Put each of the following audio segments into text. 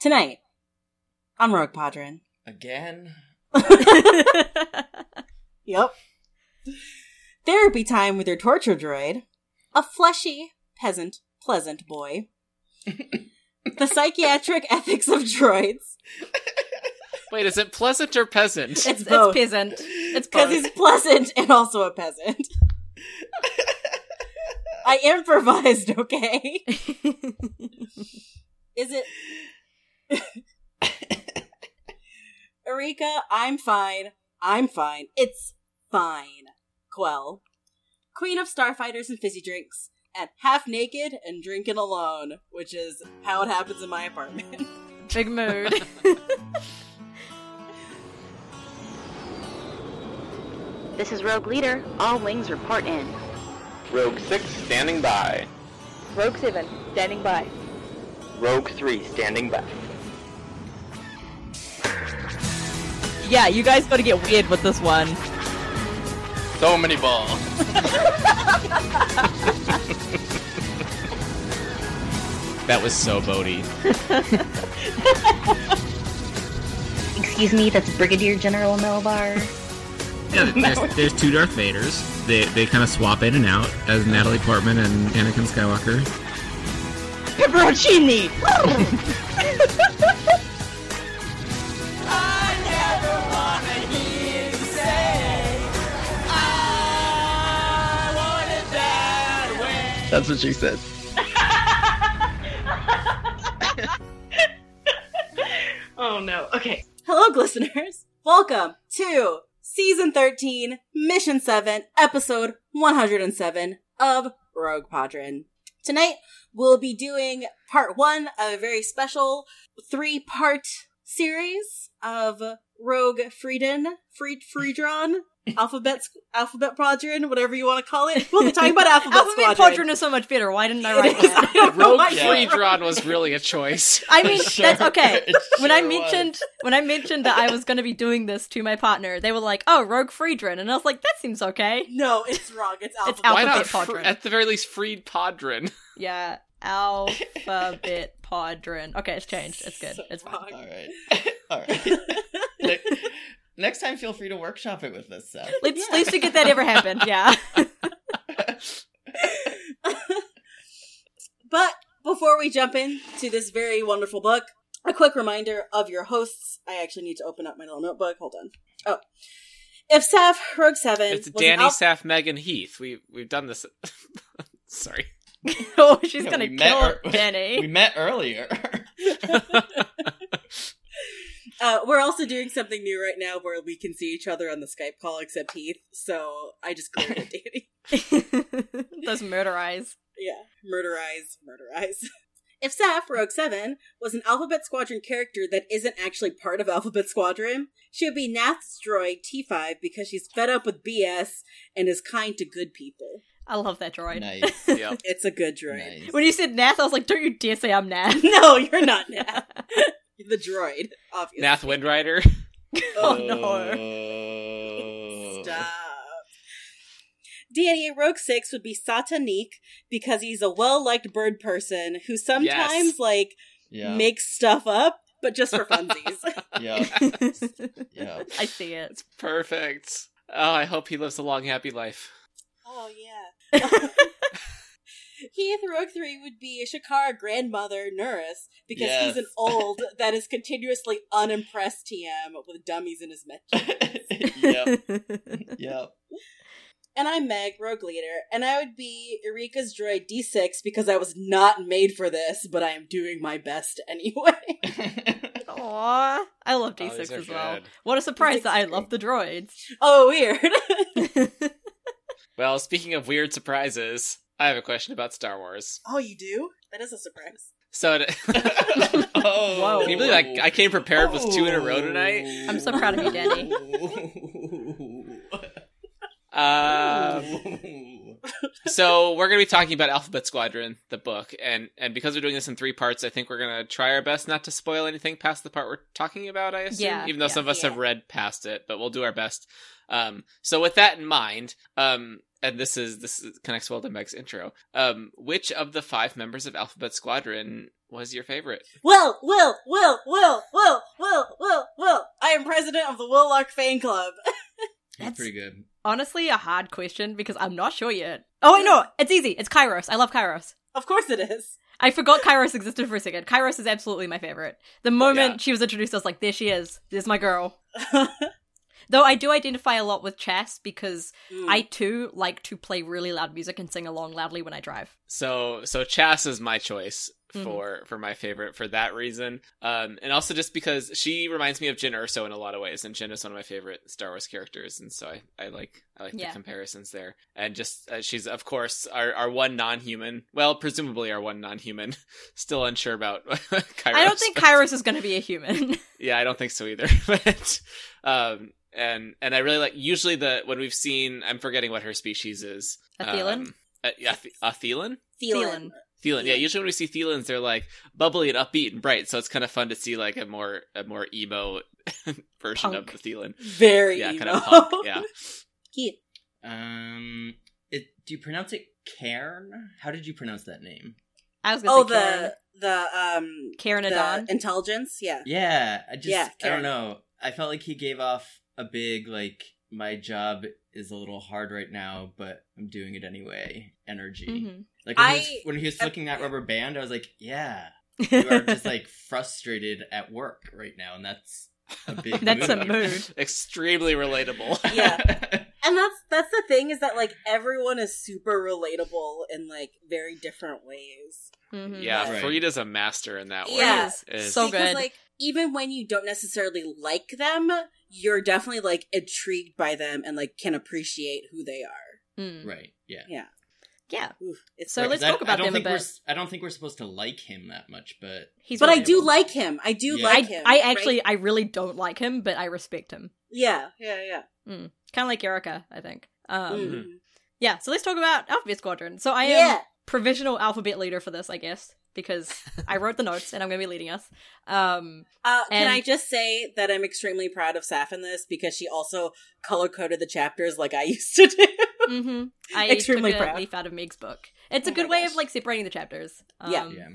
Tonight, I'm Rogue Podron. Again? Yep. Therapy time with your torture droid. A fleshy, peasant, pleasant boy. the psychiatric ethics of droids. Wait, is it pleasant or peasant? It's it's both. peasant. It's Because he's pleasant and also a peasant. I improvised, okay? Is it. Erika, I'm fine. I'm fine. It's fine. Quell. Queen of Starfighters and Fizzy Drinks. And half naked and drinking alone, which is how it happens in my apartment. Big mood. This is Rogue Leader. All wings report in. Rogue 6 standing by. Rogue 7, standing by. Rogue 3 standing by. Yeah, you guys gotta get weird with this one. So many balls. that was so Bodhi. Excuse me, that's Brigadier General Melbar. Yeah, there's, there's two Darth Vaders. They they kind of swap in and out as Natalie Portman and Anakin Skywalker. Pepperoncini! That's what she said. oh no. Okay. Hello, listeners. Welcome to season 13, mission 7, episode 107 of Rogue Podron. Tonight, we'll be doing part one of a very special three part series of Rogue Frieden, Fried Friedron, Alphabet, Alphabet Podron, whatever you want to call it. We'll be talking about Alphabet, Alphabet Squadron. Podron is so much better. Why didn't I write is. that? I don't know Rogue why Yeah. Freedron was really a choice. I mean, Sure, that's okay. it when I sure was. mentioned when I mentioned that I was going to be doing this to my partner, they were like, "Oh, Rogue Friedrin," and I was like, "That seems okay." No, it's wrong. It's Alphabet. Al- Why not, Alphabet fr- at the very least, Freed Podron? Yeah, Alphabet Podron. Okay, it's changed. It's good. It's fine. Wrong. Alright. Alright. Ne- Next time, feel free to workshop it with us, Seth. Let's let's forget that ever happened. Yeah. But before we jump into this very wonderful book, a quick reminder of your hosts. I actually need to open up my little notebook. Hold on. Oh. If Saf, Rogue 7. It's was Danny, al- Saf, Megan, Heath. We we've done this. Sorry. oh, she's Yeah, gonna kill ear- Danny. We met earlier. Uh, we're also doing something new right now where we can see each other on the Skype call except Heath. So I just glared at Danny. Those murder eyes. Yeah. Murder eyes, murder eyes. If Saf, Rogue 7, was an Alphabet Squadron character that isn't actually part of Alphabet Squadron, she would be Nath's droid T5 because she's fed up with BS and is kind to good people. I love that droid. nice. Yep. It's a good droid. nice. When you said Nath, I was like, "Don't you dare say I'm Nath." No, you're not Nath. You're the droid, obviously. Nath Windrider. oh no. no. Stop. Danny Rogue 6 would be Sata Neek because he's a well liked bird person who sometimes, Yes. like, Yeah. makes stuff up, but just for funsies. Yeah. Yeah. I see it. It's perfect. Oh, I hope he lives a long, happy life. oh, yeah. Heath Rogue 3 would be a Shakara grandmother, Nuress, because he's an old that is continuously unimpressed TM with dummies in his mentions. yep. Yep. And I'm Meg, Rogue Leader, and I would be Eureka's droid D6 because I was not made for this, but I am doing my best anyway. Aw, I love Oh, D6 these are as well. good. What a surprise that I is love the droids. oh, weird. Well, speaking of weird surprises, I have a question about Star Wars. oh, you do? That is a surprise. So, to- oh. Whoa. can you believe I, I came prepared with two in a row tonight? I'm so proud of you, Danny. Um, so we're going to be talking about Alphabet Squadron, the book, and and because we're doing this in three parts, I think we're going to try our best not to spoil anything past the part we're talking about. I assume, Yeah, even though yeah. some of us Yeah. have read past it, but we'll do our best. Um, so with that in mind, um, and this is this is, connects well to Meg's intro. Um, which of the five members of Alphabet Squadron was your favorite? Will, Will, Will, Will, Will, Will, Will, Will. I am president of the Willock fan club. That's pretty good. Honestly, a hard question because I'm not sure yet. Oh I know. it's easy. It's Kairos. I love Kairos. of course it is. I forgot Kairos existed for a second. Kairos is absolutely my favorite. The moment Yeah. she was introduced, I was like, there she is. There's my girl. Though I do identify a lot with Chass because Mm. I too like to play really loud music and sing along loudly when I drive. So so Chass is my choice Mhm. for for my favorite for that reason, um, and also just because she reminds me of Jyn Erso in a lot of ways, and Jyn is one of my favorite Star Wars characters, and so I, I like I like Yeah. the comparisons there, and just uh, she's of course our our one non human, well presumably our one non human, still unsure about Kairos. I don't think but- Kairos is going to be a human. yeah, I don't think so either. but um, and and I really like usually the when we've seen I'm forgetting what her species is. A Theelin? Um, uh, yeah, a Theelin. Feeling. Theelin, yeah. Usually when we see Theelins, they're like bubbly and upbeat and bright, so it's kind of fun to see like a more a more emo version Punk. of the Theelin. Very Yeah, emo. kind of punk. Yeah, Keith. Um, it, do you pronounce it Cairn? How did you pronounce that name? I was going Oh, to say Karen. the the um Karen the Adon. intelligence. Yeah. Yeah, I just Yeah, I don't know. I felt like he gave off a big like my job is a little hard right now, but I'm doing it anyway. Energy. Mhm. Like when, he was, when he was flicking that rubber band, I was like, yeah, you are just like frustrated at work right now, and that's a big. That's a mood. mood. extremely relatable. Yeah. And that's that's the thing is that like everyone is super relatable in like very different ways. Mhm. yeah, Right. Freda's a master in that way. Yeah. Is- So because good. like even when you don't necessarily like them, you're definitely like intrigued by them and like can appreciate who they are. Mm. right. Yeah. Yeah. Oof, it's So great. let's talk I about don't them a think we're bit. s- I don't think we're supposed to like him that much, but He's but I do like him. I do Yeah. like I, him. I right? actually, I really don't like him, but I respect him. yeah, yeah, yeah. Kind of like Erica, I think. Um, Mhm. Yeah, so let's talk about Alphabet Squadron. So I am Yeah. provisional alphabet leader for this, I guess, because I wrote the notes and I'm going to be leading us. Um, Uh, can And- I just say that I'm extremely proud of Saf in this because she also color coded the chapters like I used to do. hmm I Extremely took a proud. leaf out of Meg's book. It's a Oh good way gosh. of like separating the chapters. Um, Yeah. yeah.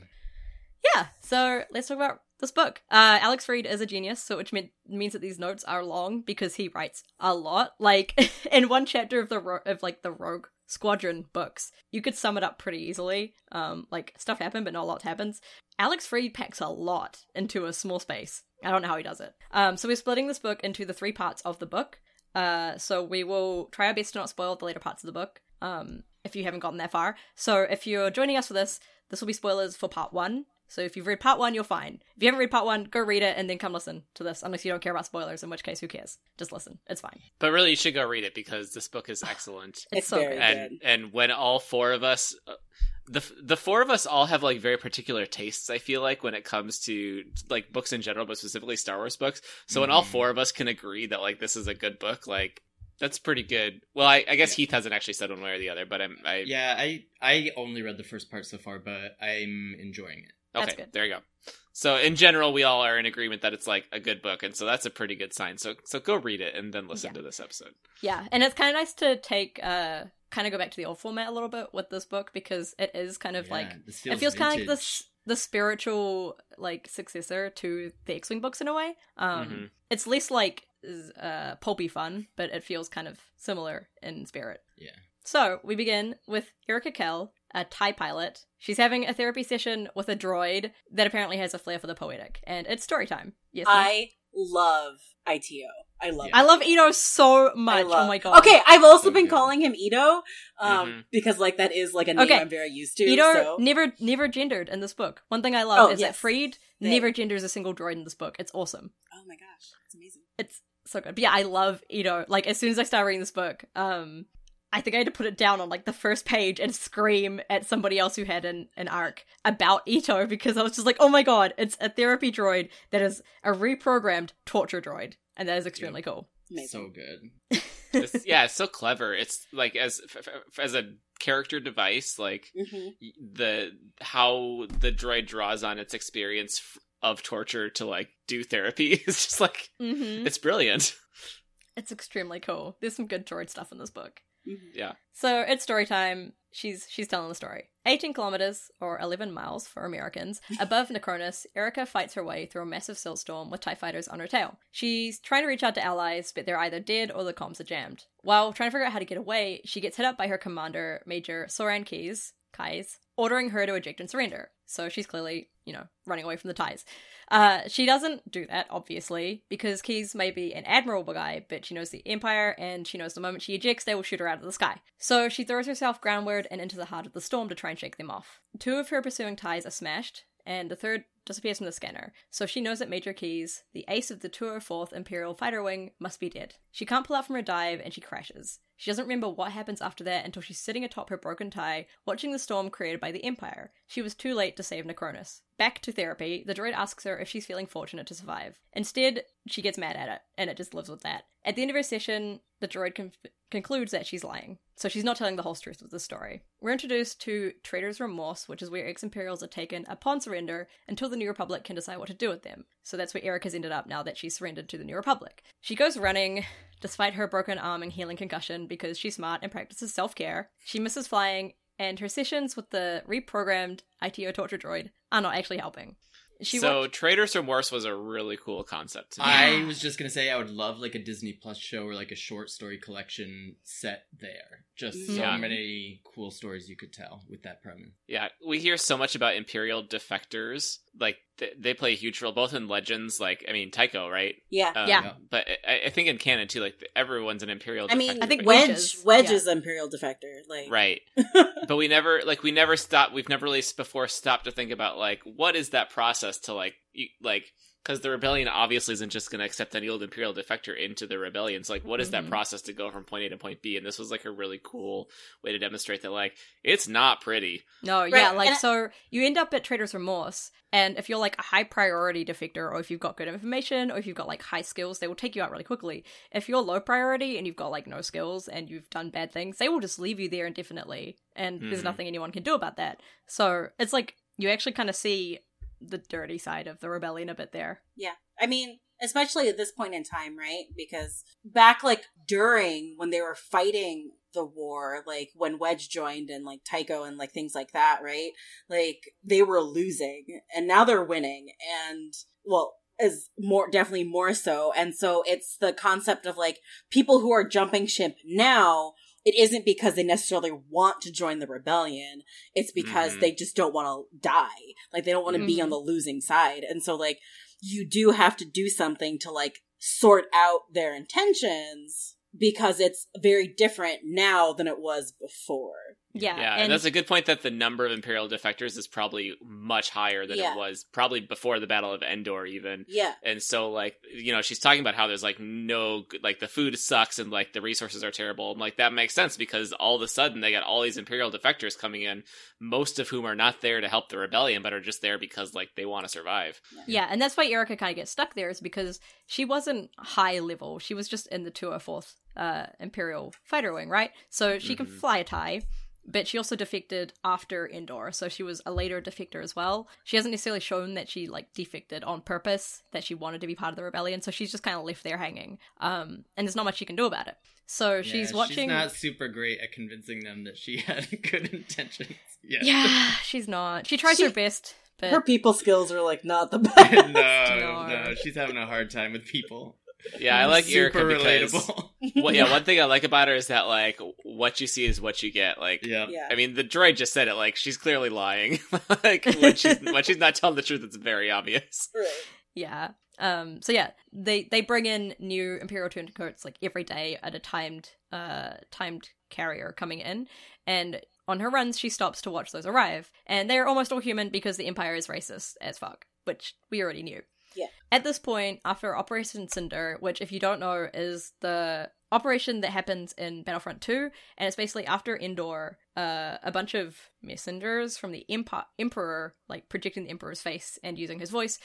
yeah, so let's talk about this book. Uh, Alex Freed is a genius, so which mean- means that these notes are long because he writes a lot. Like in one chapter of the ro- of like the Rogue Squadron books, you could sum it up pretty easily. Um, like stuff happened, but not a lot happens. Alex Freed packs a lot into a small space. I don't know how he does it. Um, so we're splitting this book into the three parts of the book. Uh, so we will try our best to not spoil the later parts of the book. Um, if you haven't gotten that far. So if you're joining us for this, this will be spoilers for part one. So if you've read part one, you're fine. If you haven't read part one, go read it and then come listen to this. Unless you don't care about spoilers, in which case, who cares? Just listen. It's fine. but really, you should go read it because this book is excellent. It's, It's so very good. and and when all four of us uh, the the four of us all have like very particular tastes i feel like when it comes to like books in general but specifically star wars books so when all Mhm. four of us can agree that like this is a good book like that's pretty good well i, I guess Yeah. heath hasn't actually said one way or the other but i'm i Yeah, I I only read the first part so far, but I'm enjoying it. That's okay good. there you go so in general we all are in agreement that it's like a good book and so that's a pretty good sign so so go read it and then listen Yeah. to this episode Yeah, and it's kind of nice to take, uh, kind of go back to the old format a little bit with this book because it is kind of Yeah, like this it feels kind of like this the spiritual like successor to the X-wing books in a way. Um, Mhm. it's less like uh pulpy fun, but it feels kind of similar in spirit. Yeah. So we begin with Erica Kell, a TIE pilot. She's having a therapy session with a droid that apparently has a flair for the poetic, and it's story time. Yes, Nick? I love ITO. I love. Yeah. I love Ito so much. love- Oh my god. Okay, I've also So been good. calling him Ito, um, Mhm. because like that is like a name Okay. I'm very used to. Ito so. never never gendered in this book. One thing I love Oh, is that. Freed They- never genders a single droid in this book. It's awesome. Oh my gosh, that's amazing. It's so good. But yeah, I love Ito. Like as soon as I start reading this book, um, I think I had to put it down on like the first page and scream at somebody else who had an, an arc about Ito because I was just like, oh my god, it's a therapy droid that is a reprogrammed torture droid, and that is extremely cool. Amazing. So good. It's- yeah, it's so clever. It's like as f- f- as a character device, like hmm the how the droid draws on its experience f- of torture to like do therapy is just like Mm-hmm. it's brilliant. It's extremely cool. There's some good droid stuff in this book. Mm-hmm. Yeah. So it's story time. She's she's telling the story. 18 kilometers, or 11 miles for Americans, above Nacronis, Erica fights her way through a massive silt storm with TIE fighters on her tail. She's trying to reach out to allies, but they're either dead or the comms are jammed. While trying to figure out how to get away, she gets hit up by her commander, Major Soran Keize, Kais, ordering her to eject and surrender. So she's clearly, you know, running away from the ties. Uh, she doesn't do that, obviously, because Keize may be an admirable guy, but she knows the Empire, and she knows the moment she ejects, they will shoot her out of the sky. So she throws herself groundward and into the heart of the storm to try and shake them off. Two of her pursuing ties are smashed, and the third disappears from the scanner, so she knows that Major Keize, the ace of the 204th Imperial Fighter Wing, must be dead. She can't pull out from her dive, and she crashes. She doesn't remember what happens after that until she's sitting atop her broken tie, watching the storm created by the Empire. She was too late to save Nacronis. Back to therapy, the droid asks her if she's feeling fortunate to survive. Instead, she gets mad at it, and it just lives with that. At the end of her session, the droid conf- concludes that she's lying, so she's not telling the whole truth of the story. We're introduced to Traitor's Remorse, which is where ex Imperials are taken upon surrender until the New Republic can decide what to do with them. So that's where Erica's ended up now that she's surrendered to the New Republic. She goes running, despite her broken arm and healing concussion, because she's smart and practices self care. She misses flying, and her sessions with the reprogrammed ITO torture droid are not actually helping. She so wa- Traitor's Remorse was a really cool concept. to. I was just gonna say I would love like a Disney Plus show or like a short story collection set there. Just so Yeah. many cool stories you could tell with that premise. Yeah, we hear so much about Imperial defectors. Like th- they play a huge role, both in Legends. Like I mean, Tycho, right? Yeah. Um, Yeah. But I, I think in canon too, like everyone's an Imperial. Defector I mean, defector, I think Wedge Wedges, Wedge yeah. is Imperial defector. Like right. but we never like we never stopped. We've never really before stopped to think about like what is that process to like you, like because the rebellion obviously isn't just going to accept any old imperial defector into the rebellion. So like, what is that process to go from point A to point B? And this was like a really cool way to demonstrate that like it's not pretty. No, yeah, like and I- so you end up at Traitor's Remorse, and if you're like a high priority defector, or if you've got good information, or if you've got like high skills, they will take you out really quickly. If you're low priority and you've got like no skills and you've done bad things, they will just leave you there indefinitely, and there's Mhm. nothing anyone can do about that. So it's like you actually kind of see the dirty side of the rebellion a bit there. Yeah. I mean, especially at this point in time, right? Because back like during when they were fighting the war, like when Wedge joined and like Tycho and like things like that, right? Like they were losing and now they're winning and well, is more definitely more so. And so it's the concept of like people who are jumping ship now it isn't because they necessarily want to join the rebellion. It's because Mhm. they just don't want to die. Like they don't want to be Mhm. on the losing side. And so like you do have to do something to like sort out their intentions because it's very different now than it was before. Yeah, Yeah, and, and that's a good point that the number of Imperial defectors is probably much higher than Yeah. it was probably before the Battle of Endor even. Yeah. And so like, you know, she's talking about how there's like no like the food sucks and like the resources are terrible. And like that makes sense because all of a sudden they got all these Imperial defectors coming in, most of whom are not there to help the rebellion but are just there because like they want to survive. Yeah, and that's why Erica kind of gets stuck there is because she wasn't high level. She was just in the 204th uh, Imperial Fighter Wing, right? So she can Mhm. fly a TIE, but she also defected after Endor, so she was a later defector as well. She hasn't necessarily shown that she like defected on purpose, that she wanted to be part of the rebellion, so she's just kind of left there hanging. Um, and there's not much she can do about it. So she's watching. She's not super great at convincing them that she had good intentions. Yeah. Yeah, she's not. She tries She- her best, but Her people skills are like not the best. no, No. no, she's having a hard time with people. Yeah, I like super Erica because relatable. well, yeah, one thing I like about her is that like what you see is what you get. Like yeah. yeah. I mean, the droid just said it. Like she's clearly lying. like when she's when she's not telling the truth, it's very obvious. Right. Yeah. Um. So yeah, they they bring in new Imperial turncoats like every day at a timed uh timed carrier coming in, and on her runs she stops to watch those arrive, and they are almost all human because the Empire is racist as fuck, which we already knew. At this point, after Operation Cinder, which if you don't know is the operation that happens in Battlefront 2, and it's basically after Endor, uh, a bunch of messengers from the Emperor, like projecting the Emperor's face and using his voice,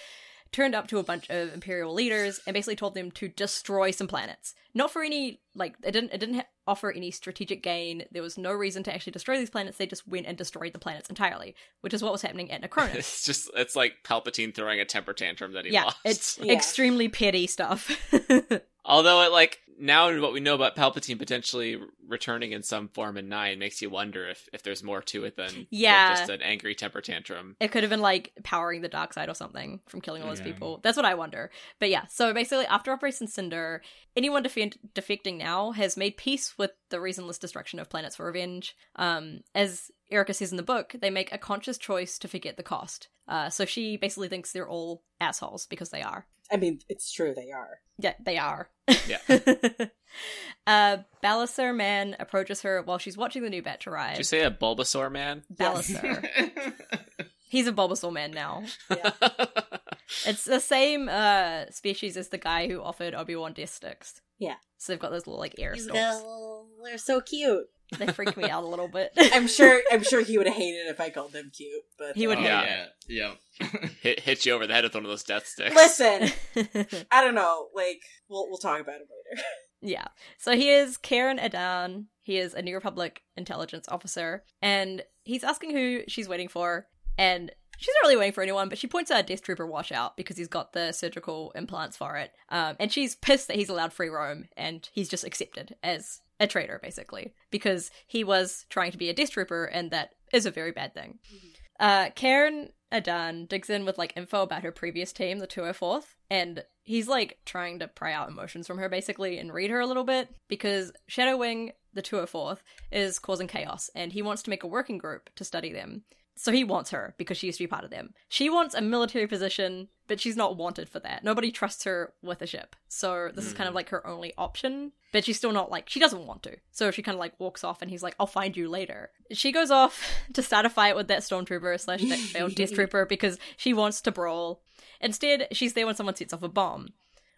turned up to a bunch of Imperial leaders and basically told them to destroy some planets. Not for any like it didn't it didn't ha- offer any strategic gain. There was no reason to actually destroy these planets. They just went and destroyed the planets entirely, which is what was happening at Nacronis. It's just it's like Palpatine throwing a temper tantrum that he yeah, lost. it's Yeah. extremely petty stuff. Although it like now what we know about Palpatine potentially returning in some form in nine makes you wonder if if there's more to it than, than Yeah. just an angry temper tantrum. It could have been like powering the dark side or something from killing all those Yeah. people. That's what I wonder. But yeah, so basically, after Operation Cinder, anyone defend- defecting now has made peace with the reasonless destruction of planets for revenge. Um, as Erica says in the book, they make a conscious choice to forget the cost. Uh, so she basically thinks they're all assholes because they are. I mean, it's true, they are. Yeah, they are. Yeah. uh, Balosar Man approaches her while she's watching the new batch arrive. Did you say a Bulbasaur man? Balosar. He's a Bulbasaur man now. It's the same uh species as the guy who offered Obi Wan death sticks. Yeah. So they've got those little like air These stalks. little- They're so cute. They freak me out a little bit. I'm sure. I'm sure he would have hated if I called them cute, but He would Oh, hate yeah. Yeah. hit hit you over the head with one of those death sticks. Listen, I don't know. Like, we'll we'll talk about it later. yeah. So he is Caern Adan. He is a New Republic intelligence officer, and he's asking who she's waiting for, and she's not really waiting for anyone, but she points out a Death Trooper washout because he's got the surgical implants for it, um, and she's pissed that he's allowed free roam, and he's just accepted as a traitor, basically, because he was trying to be a Death Trooper, and that is a very bad thing. Uh, Caern Adan digs in with like info about her previous team, the 204th, and he's like trying to pry out emotions from her basically and read her a little bit because Shadow Wing, the 204th, is causing chaos and he wants to make a working group to study them. So he wants her because she used to be part of them. She wants a military position, but she's not wanted for that. Nobody trusts her with a ship. So this is kind of hmm. like her only option, but she's still not like, she doesn't want to. So she kind of like walks off and he's like, I'll find you later. She goes off to start a fight with that stormtrooper slash that failed death trooper because she wants to brawl. Instead, she's there when someone sets off a bomb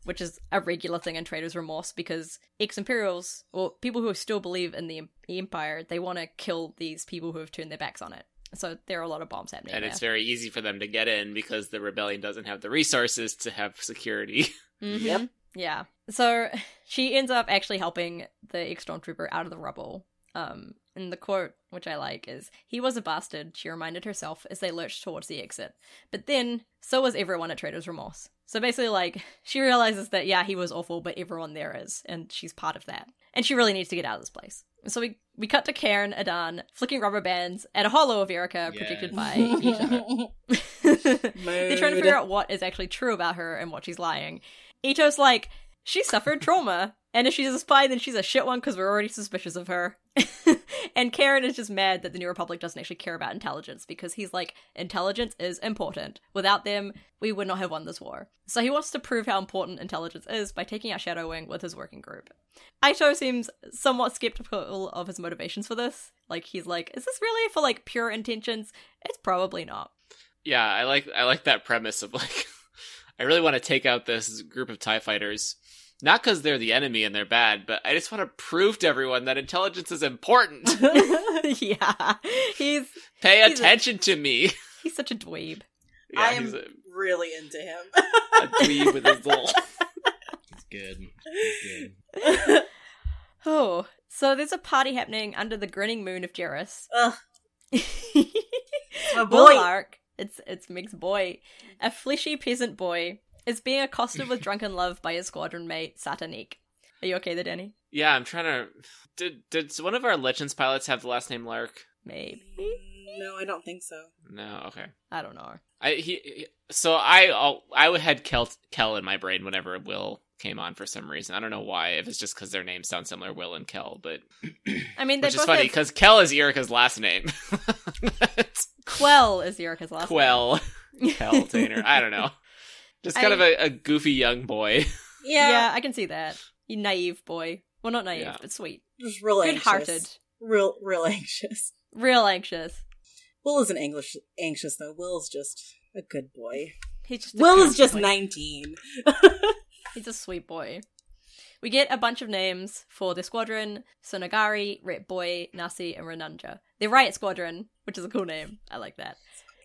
which is a regular thing in Traitor's Remorse because ex Imperials, or people who still believe in the, the Empire, they want to kill these people who have turned their backs on it. So there are a lot of bombs happening. and there. it's very easy for them to get in because the rebellion doesn't have the resources to have security. Mhm. Yep. Yeah. So she ends up actually helping the ex Stormtrooper out of the rubble. Um, and the quote, which I like, is He was a bastard, she reminded herself as they lurched towards the exit. But then, so was everyone at Traitor's Remorse. So basically, like, she realizes that, yeah, he was awful, but everyone there is, and she's part of that. And she really needs to get out of this place. So we, we cut to Caern Adan flicking rubber bands at a hollow of Erica, Yes. projected by Ito. They're trying to figure out what is actually true about her and what she's lying. Ito's like, she suffered trauma, and if she's a spy, then she's a shit one because we're already suspicious of her. and Caern is just mad that the New Republic doesn't actually care about intelligence because he's like, intelligence is important. Without them, we would not have won this war. So he wants to prove how important intelligence is by taking out Shadow Wing with his working group. Aito seems somewhat skeptical of his motivations for this. Like he's like, is this really for like pure intentions? It's probably not. yeah, I like I like that premise of like I really want to take out this group of TIE fighters. Not because they're the enemy and they're bad, but I just want to prove to everyone that intelligence is important. yeah, he's Pay He's a- attention to me. he's such a dweeb. Yeah, I am a, really into him. a dweeb with his little. It's good. It's good. Oh, so there's a party happening under the grinning moon of Jarrus. Ugh, my Will boy. Lark, it's it's Meg's boy, a fleshy peasant boy, is being accosted with drunken love by his squadron mate Sata Neek. Are you okay there, Danny? Yeah, I'm trying to. Did did one of our Legends pilots have the last name Lark? Maybe. No, I don't think so. No. Okay. I don't know. I he, he- so I I'll, I would had Kel Kel in my brain whenever Will came on for some reason. I don't know why. If it's just because their names sound similar, Will and Kel, but I mean, they which is both funny have because Kel is Erica's last name. Quell is Erica's last Quell Kell Tainer. I don't know. Just kind I- of a, a goofy young boy. Yeah, Yeah. I can see that. You naive boy. Well, not naive, Yeah. but sweet. just real anxious. Good-hearted. Real, real anxious. Real anxious. Will isn't English anxious though. Will's just a good boy. He's just a Will is just boy. nineteen. He's a sweet boy. We get a bunch of names for the squadron Sonagari, Ret Boy, Nasi, and Renunja. The Riot Squadron, which is a cool name. I like that.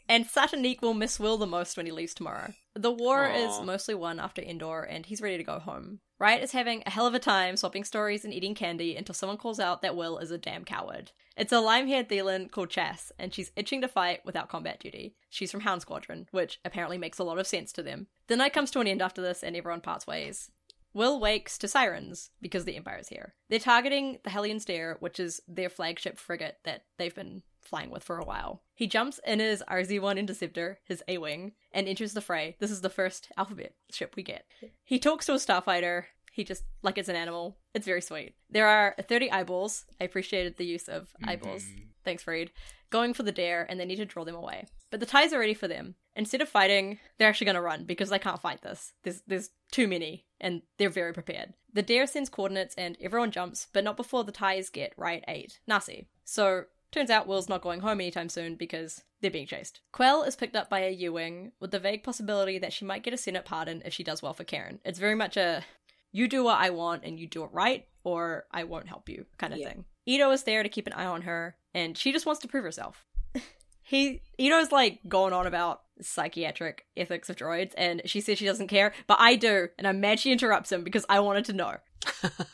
And Sata Neek will miss Will the most when he leaves tomorrow. The war Aw. is mostly won after Endor, and he's ready to go home. Wright is having a hell of a time swapping stories and eating candy until someone calls out that Will is a damn coward. It's a lime-haired Theelin called Chass, and she's itching to fight without combat duty. She's from Hound Squadron, which apparently makes a lot of sense to them. The night comes to an end after this, and everyone parts ways. Will wakes to sirens because the Empire's here. They're targeting the Helion Dare, which is their flagship frigate that they've been flying with for a while. He jumps in his RZ-1 Interceptor, his A-Wing, and enters the fray. This is the first alphabet ship we get. He talks to a starfighter. He just, like it's an animal. It's very sweet. There are 30 eyeballs. I appreciated the use of mm-hmm. eyeballs. Thanks, Freed. Going for the dare, and they need to draw them away. But the ties are ready for them. Instead of fighting, they're actually going to run because they can't fight this. There's there's too many, and they're very prepared. The dare sends coordinates, and everyone jumps, but not before the ties get right eight Nasi. So turns out Will's not going home anytime soon because they're being chased. Quell is picked up by a U-wing with the vague possibility that she might get a Senate pardon if she does well for Caern. It's very much a you do what I want and you do it right, or I won't help you kind of Yeah. thing. Ito is there to keep an eye on her, and she just wants to prove herself. he Ito's like going on about psychiatric ethics of droids, and she says she doesn't care, but I do, and I'm mad she interrupts him because I wanted to know. I,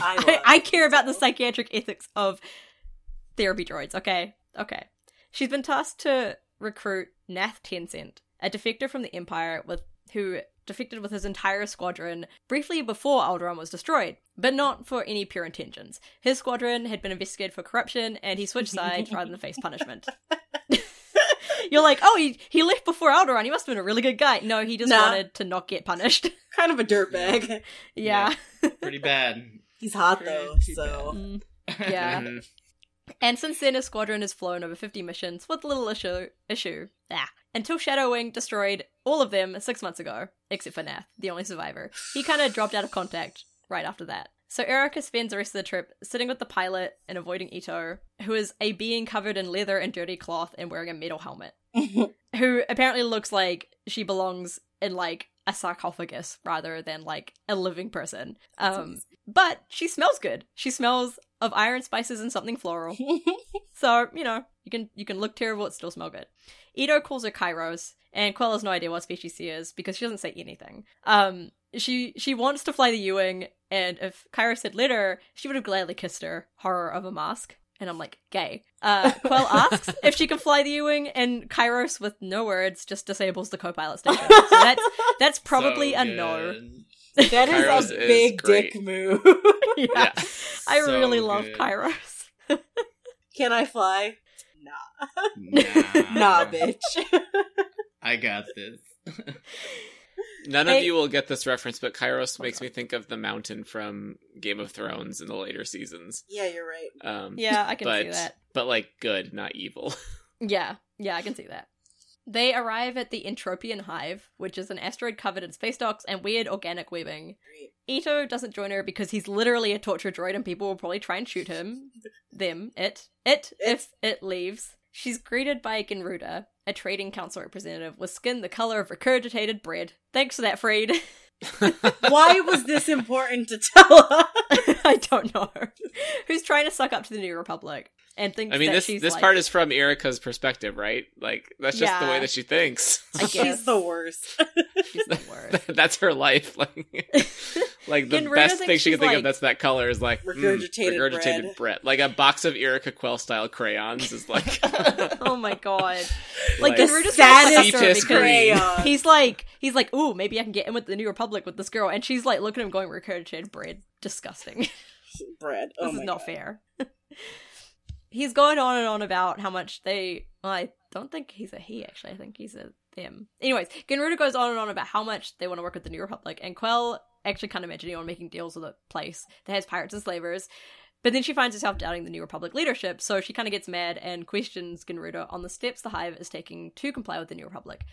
I. I care about the psychiatric ethics of therapy droids, okay? Okay. She's been tasked to recruit Nath Tensent, a defector from the Empire with who defected with his entire squadron briefly before Alderaan was destroyed, but not for any pure intentions. His squadron had been investigated for corruption, and he switched sides rather than face punishment. You're like, oh, he, he left before Alderaan. He must have been a really good guy. No, he just Nah. wanted to not get punished. kind of a dirtbag. yeah. Pretty bad. He's hot Pretty though, bad. so Mm, yeah. And since then, his squadron has flown over 50 missions with little issue. issue. Ah. Until Shadow Wing destroyed all of them six months ago, except for Nath, the only survivor. He kind of dropped out of contact right after that. So Erica spends the rest of the trip sitting with the pilot and avoiding Ito, who is a being covered in leather and dirty cloth and wearing a metal helmet, who apparently looks like she belongs in like a sarcophagus rather than like a living person. Um, but she smells good. She smells of iron, spices, and something floral. So, you know, you can you can look terrible, it still smell good. Ito calls her Kairos, and Quell has no idea what species she is because she doesn't say anything. Um she she wants to fly the U-wing, and if Kairos had let her, she would have gladly kissed her. Horror of a mask. And I'm like, gay. Uh, Quell asks if she can fly the U-wing, and Kairos, with no words, just disables the co-pilot station. So that's that's probably So a no. good. that is Kairos a big great. dick move. yeah. Yeah. I So really love good. Kairos. Can I fly? Nah, Nah, bitch. I got this. None Hey- of you will get this reference, but Kairos makes me think of the mountain from Game of Thrones in the later seasons. yeah, you're right. Um, Yeah, I can but, see that. But like good, not evil. Yeah, yeah, I can see that. They arrive at the Entropian Hive, which is an asteroid covered in space docks and weird organic webbing. Great. Ito doesn't join her because he's literally a torture droid and people will probably try and shoot him. Them. It. It, if it leaves. She's greeted by Genruda, a trading council representative with skin the color of regurgitated bread. Thanks for that, Freed. Why was this important to tell us? I don't know. Who's trying to suck up to the New Republic and thinks I mean, that this she's this like, part is from Erica's perspective, right? Like that's just the way that she thinks. I guess. She's the worst. she's the worst. that's her life. Like, like the best thing she she's can think like- of that's that color is like mm, Regurgitated regurgitated bread. bread. Like a box of Erica Quell style crayons is like oh my god. Like, Like, Genruda's saddest trying to suck her Cetus green. because Crayon. He's like, he's like, ooh, maybe I can get in with the New Republic with this girl, and she's like looking at him, going, "Regurgitated bread, disgusting. Bread. Oh this my is not God. fair." He's going on and on about how much they. Well, I don't think he's a he. Actually, I think he's a them. Anyways, Genruda goes on and on about how much they want to work with the New Republic, and Quell actually can't imagine anyone making deals with a place that has pirates and slavers. But then she finds herself doubting the New Republic leadership, so she kind of gets mad and questions Genruda on the steps the Hive is taking to comply with the New Republic.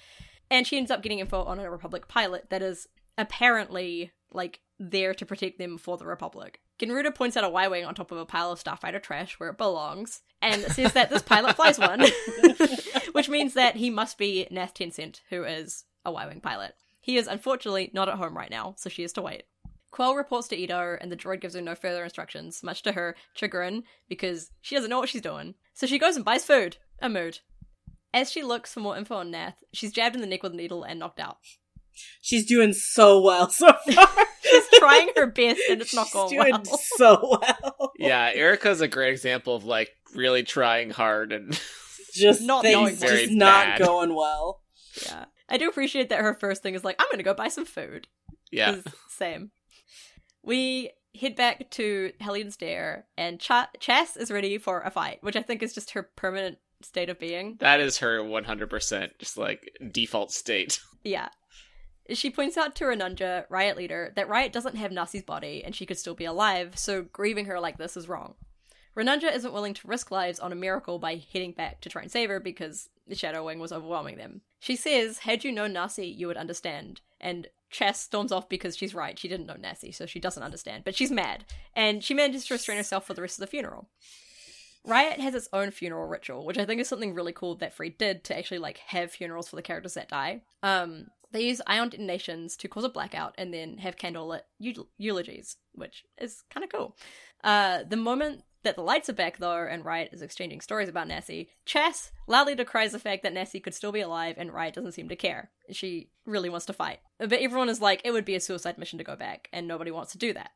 And she ends up getting info on a Republic pilot that is apparently, like, there to protect them for the Republic. Genruda points out a Y-Wing on top of a pile of starfighter trash where it belongs, and says that this pilot flies one, which means that he must be Nath Tensent, who is a Y-Wing pilot. He is unfortunately not at home right now, so she has to wait. Quell reports to Ito, and the droid gives her no further instructions, much to her chagrin, because she doesn't know what she's doing. So she goes and buys food. A mood. As she looks for more info on Nath, she's jabbed in the neck with a needle and knocked out. She's doing so well so far. She's trying her best and it's not She's going doing well. so well. Yeah, Erica's a great example of like really trying hard and Just Not things knowing just very not bad. going well. Yeah. I do appreciate that her first thing is like, I'm gonna go buy some food. Yeah. Same. We head back to Helion's Dare, and Ch- Chass is ready for a fight, which I think is just her permanent state of being. That is her 100% just like default state. Yeah. She points out to Renunja, Riot leader, that Riot doesn't have Nasi's body and she could still be alive, so grieving her like this is wrong. Renunja isn't willing to risk lives on a miracle by heading back to try and save her because the Shadow Wing was overwhelming them. She says, Had you known Nasi, you would understand. And Chass storms off because she's right, she didn't know Nasi, so she doesn't understand. But she's mad, and she manages to restrain herself for the rest of the funeral. Riot has its own funeral ritual, which I think is something really cool that Freed did to actually like have funerals for the characters that die. Um, they use ion detonations to cause a blackout and then have candlelit eul- eulogies, which is kind of cool. Uh, the moment that the lights are back though, and Riot is exchanging stories about Nessie, Chass loudly decries the fact that Nessie could still be alive, and Riot doesn't seem to care. She really wants to fight, but everyone is like, it would be a suicide mission to go back, and nobody wants to do that.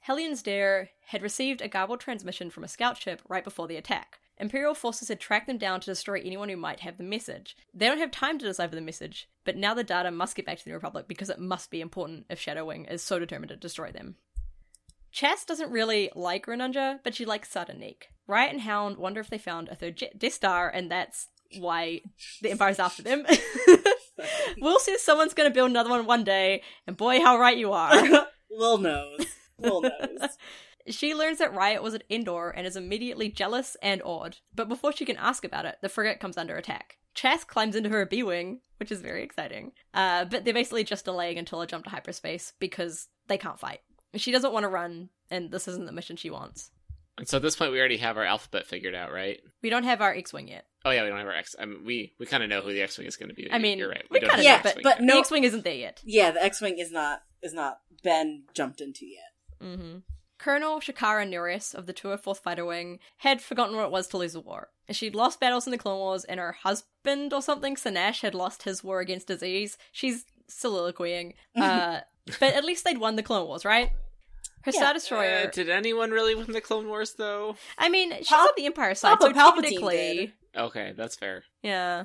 Helion's Dare had received a garbled transmission from a scout ship right before the attack. Imperial forces had tracked them down to destroy anyone who might have the message. They don't have time to decipher the message, but now the data must get back to the Republic because it must be important if Shadow Wing is so determined to destroy them. Chass doesn't really like Renunja, but she likes Sata Neek. Riot and Hound wonder if they found a third Death Star, and that's why the Empire's after them. Will says someone's gonna build another one one day, and boy, how right you are. Lil knows. Will knows. She learns that Riot was at Endor and is immediately jealous and awed. But before she can ask about it, the frigate comes under attack. Chass climbs into her B-wing, which is very exciting. Uh, but they're basically just delaying until a jump to hyperspace because they can't fight. She doesn't want to run, and this isn't the mission she wants. And so at this point, we already have our alphabet figured out, right? We don't have our X-wing yet. Oh yeah, we don't have our X. I mean, we we kind of know who the X wing is going to be. I mean, you're right. we don't kinda have know, the but- X-wing but yet. No- The X-wing isn't there yet. yeah, the X-wing is not is not been jumped into yet. hmm Colonel Shakara Nuress of the 204th Fighter Wing had forgotten what it was to lose a war. She'd lost battles in the Clone Wars, and her husband or something, Sanash, had lost his war against disease. She's soliloquying. Uh, but at least they'd won the Clone Wars, right? Her Yeah. Star Destroyer. Uh, did anyone really win the Clone Wars though? I mean, she's Pal- on the Empire side, Papa so Palpatine technically, did. Okay, that's fair. yeah.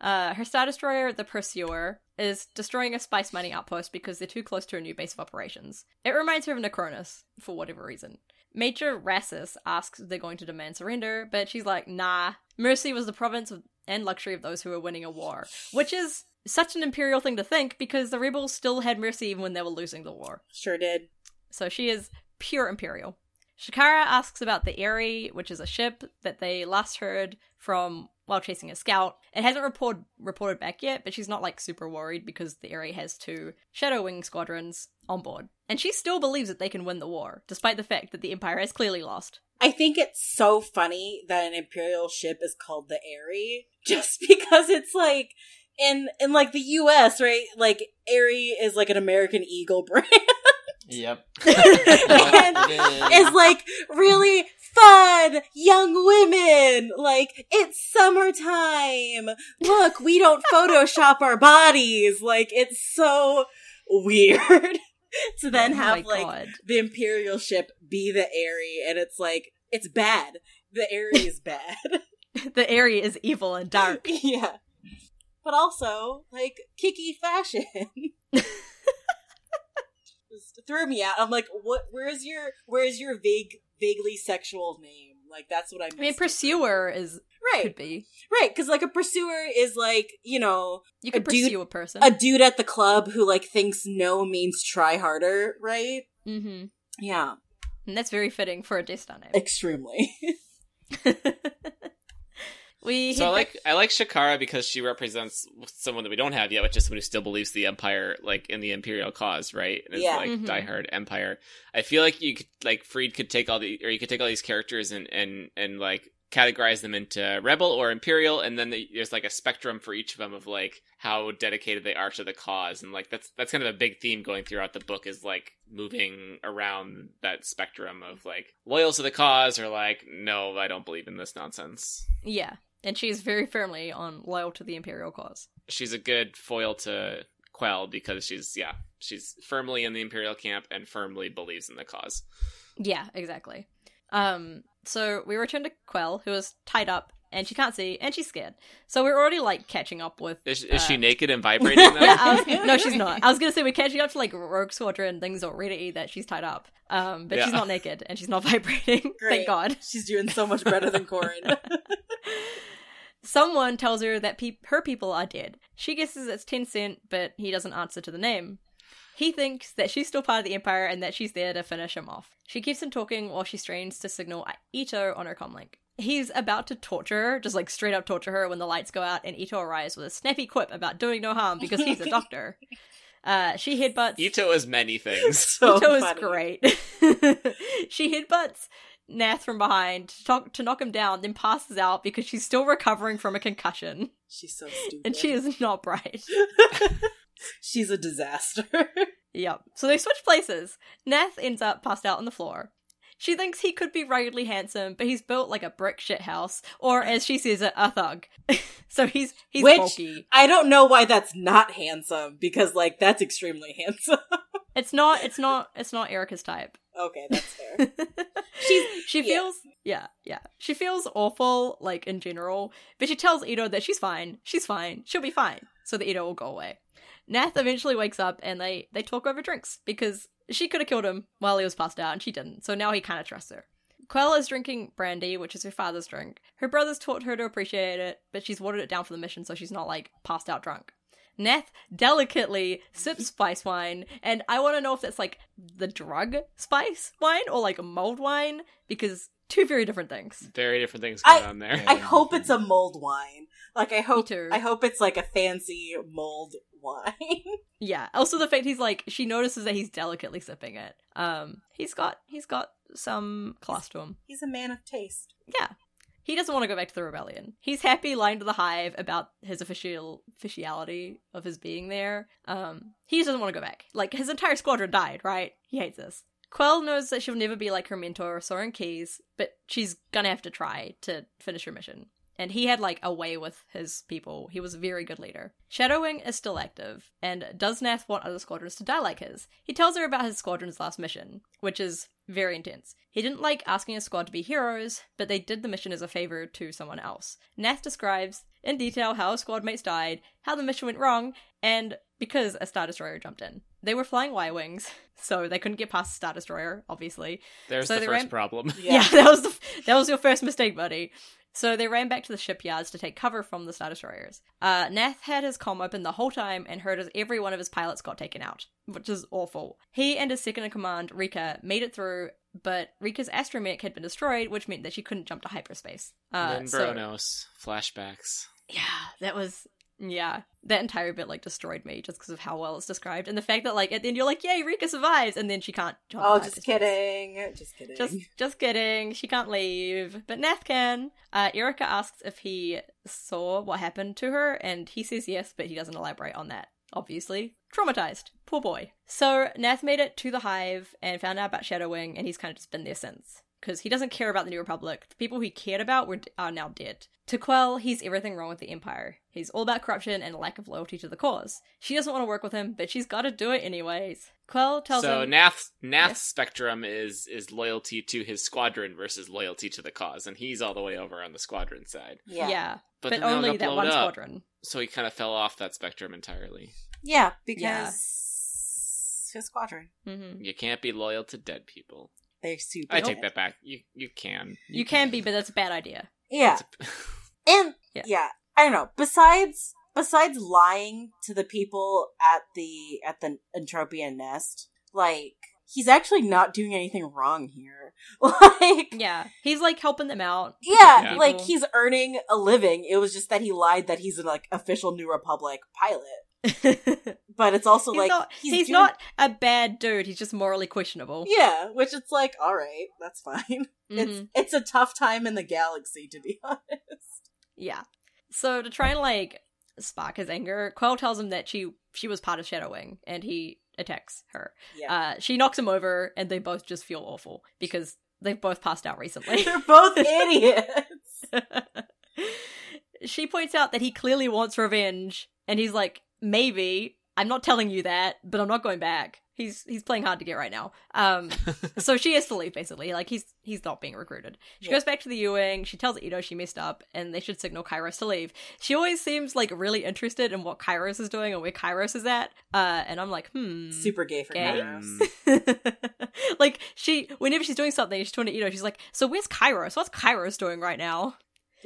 Uh, her Star Destroyer, the Pursuer, is destroying a spice mining outpost because they're too close to a new base of operations. It reminds her of Nacronis, for whatever reason. Major Rassus asks if they're going to demand surrender, but she's like, nah. Mercy was the province of, and luxury of those who were winning a war. Which is such an imperial thing to think because the rebels still had mercy even when they were losing the war. Sure did. So she is pure Imperial. Shakara asks about the Aerie, which is a ship that they last heard from while chasing a scout. It hasn't report- reported back yet, but she's not like super worried because the Aerie has two Shadow Wing squadrons on board. And she still believes that they can win the war, despite the fact that the Empire has clearly lost. I think it's so funny that an imperial ship is called the Aerie, just because it's like in in like the U.S. right? Like Aerie is like an American Eagle brand. Yep. and It is like really fun young women. Like it's summertime. Look we don't photoshop our bodies. Like it's so weird to then Oh have like God. the imperial ship be the aerie and it's like it's bad. The aerie is bad. The Aerie is evil and dark. yeah. But also like kicky fashion. Threw me out. I'm like what where's your where's your vague vaguely sexual name like that's what i I mean, Pursuer is right could be. right because like a pursuer is like you know You could A dude- pursue a person. a dude at the club who like thinks no means try harder right mm-hmm. yeah And that's very fitting for a Death Star name. extremely we So I like I like Shakara because she represents someone that we don't have yet, which is someone who still believes the Empire, like in the Imperial cause, right? And is Yeah. like Mhm. diehard Empire. I feel like you could like Freed could take all the or you could take all these characters and and and like categorize them into rebel or imperial and then the, there's like a spectrum for each of them of like how dedicated they are to the cause and like that's that's kind of a big theme going throughout the book is like moving around that spectrum of like loyal to the cause or like no i don't believe in this nonsense Yeah. And she is very firmly on loyal to the Imperial cause. She's a good foil to Quell because she's yeah, she's firmly in the Imperial camp and firmly believes in the cause. Yeah, exactly. Um, so we return to Quell, who is tied up and she can't see and she's scared. So we're already like catching up with. Is, is uh, she naked and vibrating now? Yeah, was- no, she's not. I was gonna say we're catching up to like Rogue Squadron things already that she's tied up. Um, but Yeah. she's not naked and she's not vibrating. Great. Thank God. She's doing so much better than Corran. Someone tells her that pe- her people are dead. She guesses it's Tensent, but he doesn't answer to the name. He thinks that she's still part of the Empire and that she's there to finish him off. She keeps him talking while she strains to signal Ito on her comlink. He's about to torture her, just like straight up torture her when the lights go out, and Ito arrives with a snappy quip about doing no harm because he's a doctor. Uh, she headbutts. Ito is many things. so Ito is great. she headbutts Nath from behind to, talk, to knock him down, then passes out because she's still recovering from a concussion. She's so stupid. And she is not bright. She's a disaster. yep. So they switch places. Nath ends up passed out on the floor. She thinks he could be ruggedly handsome, but he's built like a brick shit house, or as she says it, a thug. so he's he's Which- bulky. I don't know why that's not handsome because like that's extremely handsome. It's not it's not it's not Erica's type. Okay, that's fair. She's she yeah. feels yeah, yeah. She feels awful, like in general, but she tells Ito that she's fine. She's fine. She'll be fine. So that Ito will go away. Nath eventually wakes up and they they talk over drinks because she could have killed him while he was passed out and she didn't. So now he kind of trusts her. Quell is drinking brandy, which is her father's drink. Her brothers taught her to appreciate it, but she's watered it down for the mission so she's not like passed out drunk. Nath delicately sips spice wine, and I want to know if that's like the drug spice wine or like mulled wine, because two very different things. Very different things going I- on there. I hope it's a mulled wine. Like I hope too. I hope it's like a fancy mulled wine. Yeah. Also, the fact he's like she notices that he's delicately sipping it. Um, he's got he's got some class to him. He's a man of taste. Yeah. He doesn't want to go back to the rebellion. He's happy lying to the hive about his official officiality of his being there. Um, he just doesn't want to go back. Like his entire squadron died, right? He hates this. Quell knows that she'll never be like her mentor, Soran Keize, but she's gonna have to try to finish her mission. And he had like a way with his people. He was a very good leader. Shadowwing is still active, and does Nath want other squadrons to die like his? He tells her about his squadron's last mission, which is very intense. He didn't like asking his squad to be heroes, but they did the mission as a favor to someone else. Nath describes in detail how his squad mates died, how the mission went wrong, and because a Star Destroyer jumped in. They were flying Y Wings, so they couldn't get past the Star Destroyer, obviously. There's so the first ran- problem. Yeah, that was the, that was your first mistake, buddy. So they ran back to the shipyards to take cover from the Star Destroyers. Uh, Nath had his comm open the whole time and heard as every one of his pilots got taken out, which is awful. He and his second in command, Rika, made it through, but Rika's astromech had been destroyed, which meant that she couldn't jump to hyperspace. Uh, Lynn so- Bronos flashbacks. yeah, that was yeah. That entire bit like destroyed me just because of how well it's described and the fact that like at the end you're like, yay, Rika survives, and then she can't. Oh, just kidding. Just kidding. Just, just kidding. She can't leave, but Nath can. Uh, Erica asks if he saw what happened to her, and he says yes, but he doesn't elaborate on that. Obviously, traumatized. Poor boy. So Nath made it to the Hive and found out about Shadowwing, and he's kind of just been there since because he doesn't care about the New Republic. The people he cared about were are now dead. To Quell, he's everything wrong with the Empire. He's all about corruption and a lack of loyalty to the cause. She doesn't want to work with him, but she's got to do it anyways. Quell tells so him. Nath's Nath's Yes. spectrum is is loyalty to his squadron versus loyalty to the cause, and he's all the way over on the squadron side. yeah. yeah, But, but, then they all only that one up, squadron. So he kind of fell off that spectrum entirely. Yeah, because his squadron. hmm You can't be loyal to dead people. They're super. I take that back. You you can. You can be, but that's a bad idea. Yeah. And Yeah. yeah. I don't know. Besides besides lying to the people at the at the Entropian nest, like he's actually not doing anything wrong here. Like Yeah, he's like helping them out. yeah, Yeah. like he's earning a living. It was just that he lied that he's an like official New Republic pilot. He's But it's also like not. He's, doing- not a bad dude. He's just morally questionable. Yeah, which it's like, all right, that's fine. It's Mhm. it's a tough time in the galaxy to be honest. Yeah. So to try and like spark his anger, Quell tells him that she she was part of Shadowwing, and he attacks her. Yeah. Uh, she knocks him over, and they both just feel awful because they've both passed out recently. They're both idiots. she points out that he clearly wants revenge, and he's like, maybe. I'm not telling you that, but I'm not going back. He's he's playing hard to get right now. Um, so she has to leave basically. Like he's he's not being recruited. She Yeah. goes back to the Ewing. She tells Ito she messed up, and they should signal Kairos to leave. She always seems like really interested in what Kairos is doing and where Kairos is at. Uh, and I'm like, hmm, Super gay for Gay? Kairos. like she whenever she's doing something, she's talking to Ito. She's like, so where's Kairos? What's Kairos doing right now?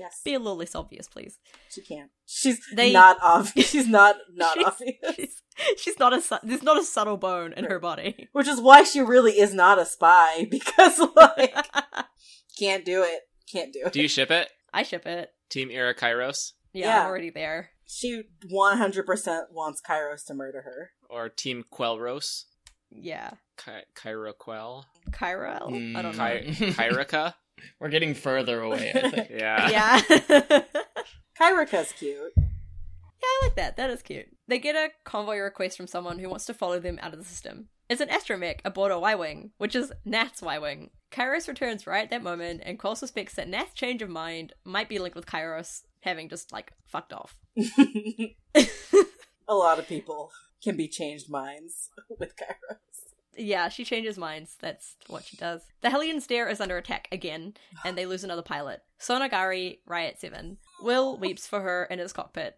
Yes, Be a little less obvious, please. she can't. She's They- not obvious. She's not not She's- obvious. She's, she's not a su- there's not a subtle bone in her body. Which is why she really is not a spy because like can't do it. Can't do it. Do you ship it? I ship it. Team Era Kairos Yeah, Yeah. I'm already there. She one hundred percent wants Kairos to murder her. or Team Quelros? Yeah. Ky- Kyra Quell? Kyra? I don't know. Ky- Kyrika? We're getting further away, I think. Yeah. yeah. yeah, Kyrika's cute. Yeah, I like that. That is cute. They get a convoy request from someone who wants to follow them out of the system. It's an astromech aboard a Y-Wing, which is Nath's Y-Wing. Kairos returns right at that moment, and Quell suspects that Nath's change of mind might be linked with Kairos having just, like, fucked off. A lot of people can be changed minds with Kairos. Yeah, she changes minds. That's what she does. The Hellion's Dare is under attack again, and they lose another pilot. Sonagari, Riot 7. Will weeps for her in his cockpit.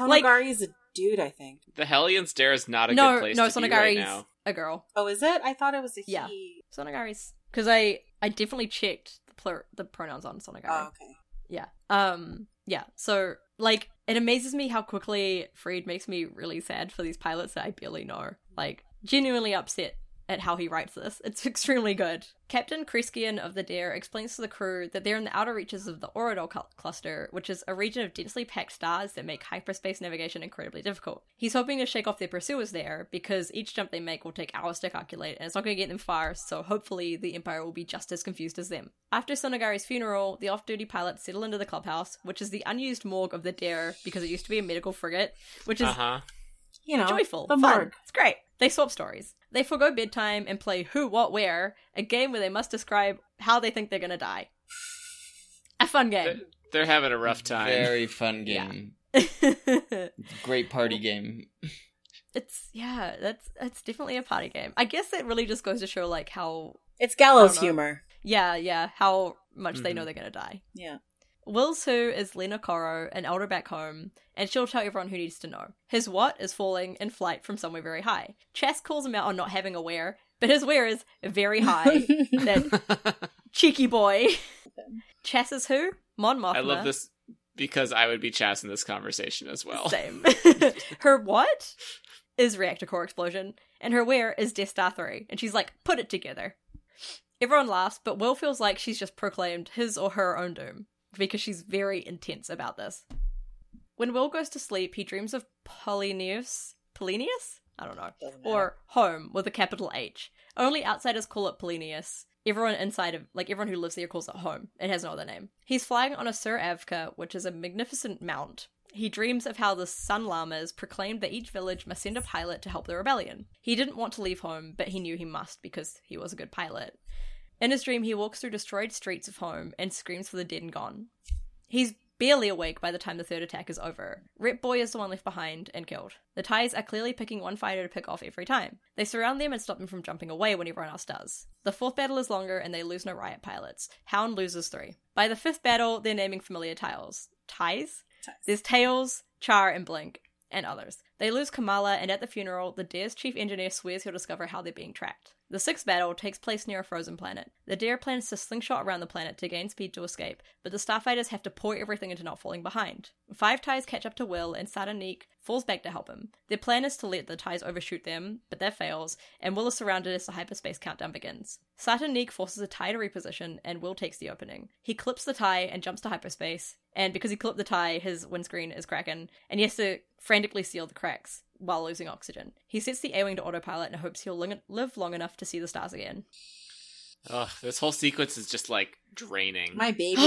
Like- is a dude, I think. The Hellion's Dare is not a no, good place no, to be right now. a girl. Oh, is it? I thought it was a Yeah. he. Sonagari's because I I definitely checked the plur- the pronouns on Sonagari. Oh, okay. Yeah. Um. Yeah. So like, it amazes me how quickly Freed makes me really sad for these pilots that I barely know. Like, genuinely upset at how he writes this. It's extremely good. Captain Kreskian of the Dare explains to the crew that they're in the outer reaches of the Oridol cl- cluster, which is a region of densely packed stars that make hyperspace navigation incredibly difficult. He's hoping to shake off their pursuers there because each jump they make will take hours to calculate, and it's not going to get them far. So hopefully, the Empire will be just as confused as them. After Sonogari's funeral, the off-duty pilots settle into the clubhouse, which is the unused morgue of the Dare because it used to be a medical frigate, which is Uh huh. You know, joyful, the fun. morgue. It's great. They swap stories. They forego bedtime and play Who, What, Where, a game where they must describe how they think they're gonna die. A fun game. They're having a rough time. Very fun game. it's Great party game. It's yeah, that's that's definitely a party game. I guess it really just goes to show like how It's gallows I don't know. humor. yeah yeah how much they Mhm. know they're gonna die. Yeah. Will's who is Lena Coro, an elder back home, and she'll tell everyone who needs to know. His what is falling in flight from somewhere very high. Chass calls him out on not having a wear, but his wear is very high. that cheeky boy. Chass is who? Mon Mothma. I love this because I would be Chass in this conversation as well. Same. her what is reactor core explosion, and her where is Death Star 3. And she's like, put it together. Everyone laughs, but Will feels like she's just proclaimed his or her own doom because she's very intense about this. When Will goes to sleep, he dreams of Polyneus. Polyneus? I don't know. Or home with a capital H. Only outsiders call it Polyneus. Everyone inside of, like everyone who lives there calls it home. It has no other name. He's flying on a Sir Avka, which is a magnificent mount. He dreams of how the Sun Lamas proclaimed that each village must send a pilot to help the rebellion. He didn't want to leave home, but he knew he must because he was a good pilot. In his dream, he walks through destroyed streets of home and screams for the dead and gone. He's barely awake by the time the third attack is over. Rip Boy is the one left behind and killed. The Ties are clearly picking one fighter to pick off every time. They surround them and stop them from jumping away when everyone else does. The fourth battle is longer and they lose no riot pilots. Hound loses three. By the fifth battle, they're naming familiar tiles. Ties? There's Tails, Char, and Blink, and others. They lose Kamala, and at the funeral, the Dare's chief engineer swears he'll discover how they're being tracked. The sixth battle takes place near a frozen planet. The Dare plans to slingshot around the planet to gain speed to escape, but the starfighters have to pour everything into not falling behind. Five ties catch up to Will, and Sata Neek falls back to help him. Their plan is to let the ties overshoot them, but that fails, and Will is surrounded as the hyperspace countdown begins. Sata Neek forces a tie to reposition, and Will takes the opening. He clips the tie and jumps to hyperspace, and because he clipped the tie, his windscreen is cracking, and he has to frantically seal the cracks while losing oxygen. He sets the A-wing to autopilot and hopes he'll live long enough to see the stars again. Ugh, this whole sequence is just like draining. My baby.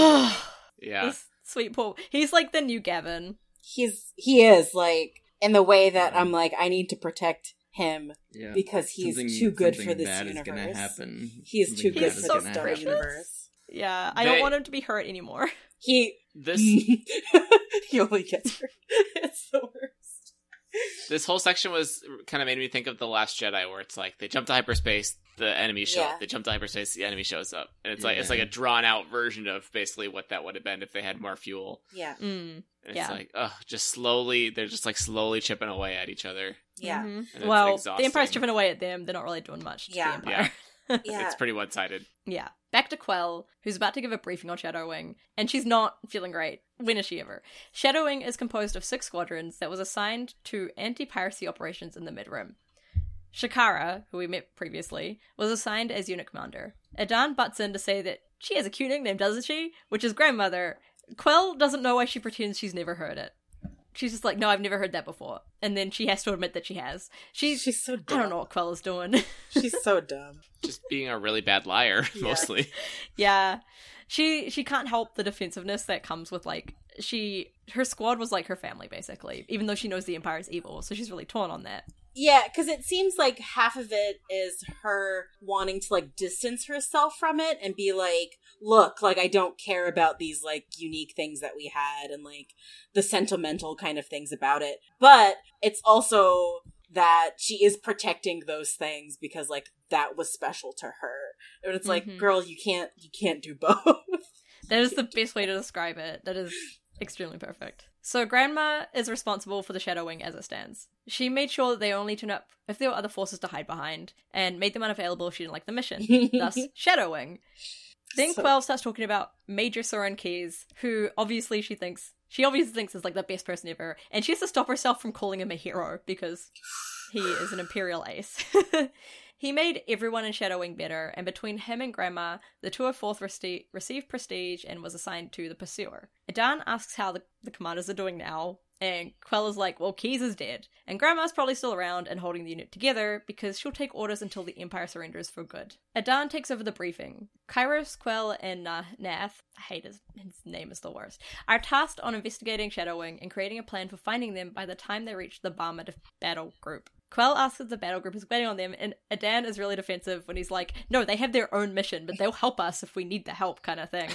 yeah. He's sweet Paul. He's like the new Gavin. he's he is like in the way that I'm like I need to protect him Yeah. because he's Something- too good for this bad universe. is gonna happen. He is Something too good He's for is so the gonna Star precious. happen. Universe. Yeah, I They- don't want him to be hurt anymore. He This he only gets her. It's the worst. this whole section was kind of made me think of the Last Jedi, where it's like they jump to hyperspace, the enemy show Yeah. They jump to hyperspace, the enemy shows up, and it's like it's like a drawn out version of basically what that would have been if they had more fuel. Yeah, Mm, And Yeah. it's like, oh, just slowly, they're just like slowly chipping away at each other. yeah, mhm. And it's Well, the exhausting. Empire's chipping away at them. They're not really doing much to Yeah. the Empire. yeah. It's pretty one sided. Yeah. Back to Quell, who's about to give a briefing on Shadowwing, and she's not feeling great. When is she ever? Shadowwing is composed of six squadrons that was assigned to anti piracy operations in the Mid Rim. Shakara, who we met previously, was assigned as unit commander. Adan butts in to say that she has a cute nickname, doesn't she? Which is grandmother. Quell doesn't know why she pretends she's never heard it. She's just like, no, I've never heard that before. And then she has to admit that she has. She's, She's so I dumb. don't know what Quell is doing. She's so dumb. Just being a really bad liar, Yeah. mostly. Yeah. She she can't help the defensiveness that comes with like she her squad was like her family basically, even though she knows the empire is evil, so she's really torn on that. Yeah, because it seems like half of it is her wanting to like distance herself from it and be like, look, like I don't care about these like unique things that we had and like the sentimental kind of things about it. But it's also that she is protecting those things because like that was special to her. And it's like, Mhm. girl, you can't you can't do both. That is the best way to describe it. That is extremely perfect. So grandma is responsible for the Shadow Wing as it stands. She made sure that they only turn up if there were other forces to hide behind, and made them unavailable if she didn't like the mission. thus shadowing. Then So- Quell starts talking about Major Soran Keize, who obviously she thinks she obviously thinks is like the best person ever, and she has to stop herself from calling him a hero because he is an imperial ace. he made everyone in Shadowwing better, and between him and Grandma, the 204th rece- received prestige and was assigned to the Pursuer. Adan asks how the, the commanders are doing now, and Quell is like, well, Keize is dead, and Grandma's probably still around and holding the unit together because she'll take orders until the Empire surrenders for good. Adan takes over the briefing. Kairos, Quell, and uh, Nath, I hate his, his name is the worst, are tasked on investigating Shadowwing and creating a plan for finding them by the time they reach the Barma battle group. Quell asks if the battle group is waiting on them, and Adan is really defensive when he's like, no, they have their own mission, but they'll help us if we need the help, kind of thing.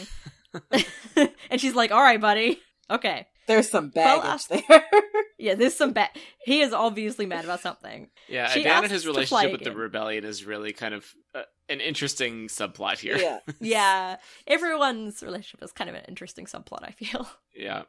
and she's like, alright, buddy. Okay. There's some Well, baggage uh, there. Yeah, there's some bad. He is obviously mad about something. Yeah, She Adan and his relationship fly with the rebellion is really kind of uh, an interesting subplot here. yeah. Yeah, everyone's relationship is kind of an interesting subplot, I feel. yeah.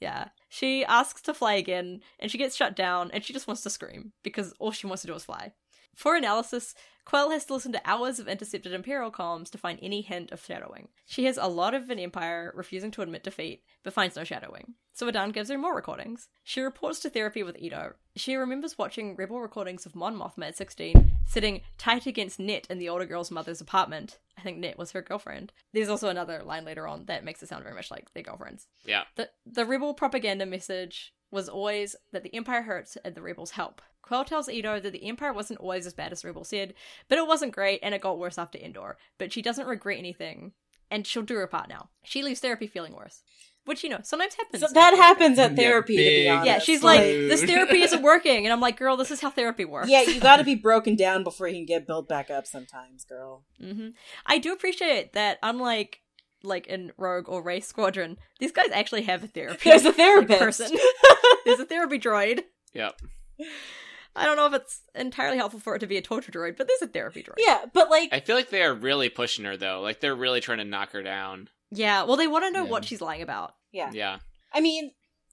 Yeah. She asks to fly again, and she gets shut down, and she just wants to scream, because all she wants to do is fly. For analysis, Quell has to listen to hours of intercepted Imperial comms to find any hint of Shadowwing. She has a lot of an Empire refusing to admit defeat, but finds no Shadowwing. So Adan gives her more recordings. She reports to therapy with Ito. She remembers watching rebel recordings of Mon Mothma at 16, sitting tight against Net in the older girl's mother's apartment. I think Net was her girlfriend. There's also another line later on that makes it sound very much like their girlfriends. Yeah. The the rebel propaganda message was always that the Empire hurts and the rebels help. Quell tells Ito that the Empire wasn't always as bad as Rebel said, but it wasn't great and it got worse after Endor. But she doesn't regret anything, and she'll do her part now. She leaves therapy feeling worse. Which, you know, sometimes happens. So that happens at Yeah, therapy, to be honest. yeah, she's like, Rude. this therapy isn't working. And I'm like, girl, this is how therapy works. yeah, you got to be broken down before you can get built back up. Sometimes, girl. Mm-hmm. I do appreciate that, unlike like in Rogue or Wraith Squadron, these guys actually have a therapy. There's a like, therapist. person. There's a therapy droid. Yep. I don't know if it's entirely helpful for it to be a torture droid, but there's a therapy droid. yeah, but like, I feel like they are really pushing her though. Like they're really trying to knock her down. Yeah, well, they want to know Yeah. what she's lying about. yeah. Yeah. I mean,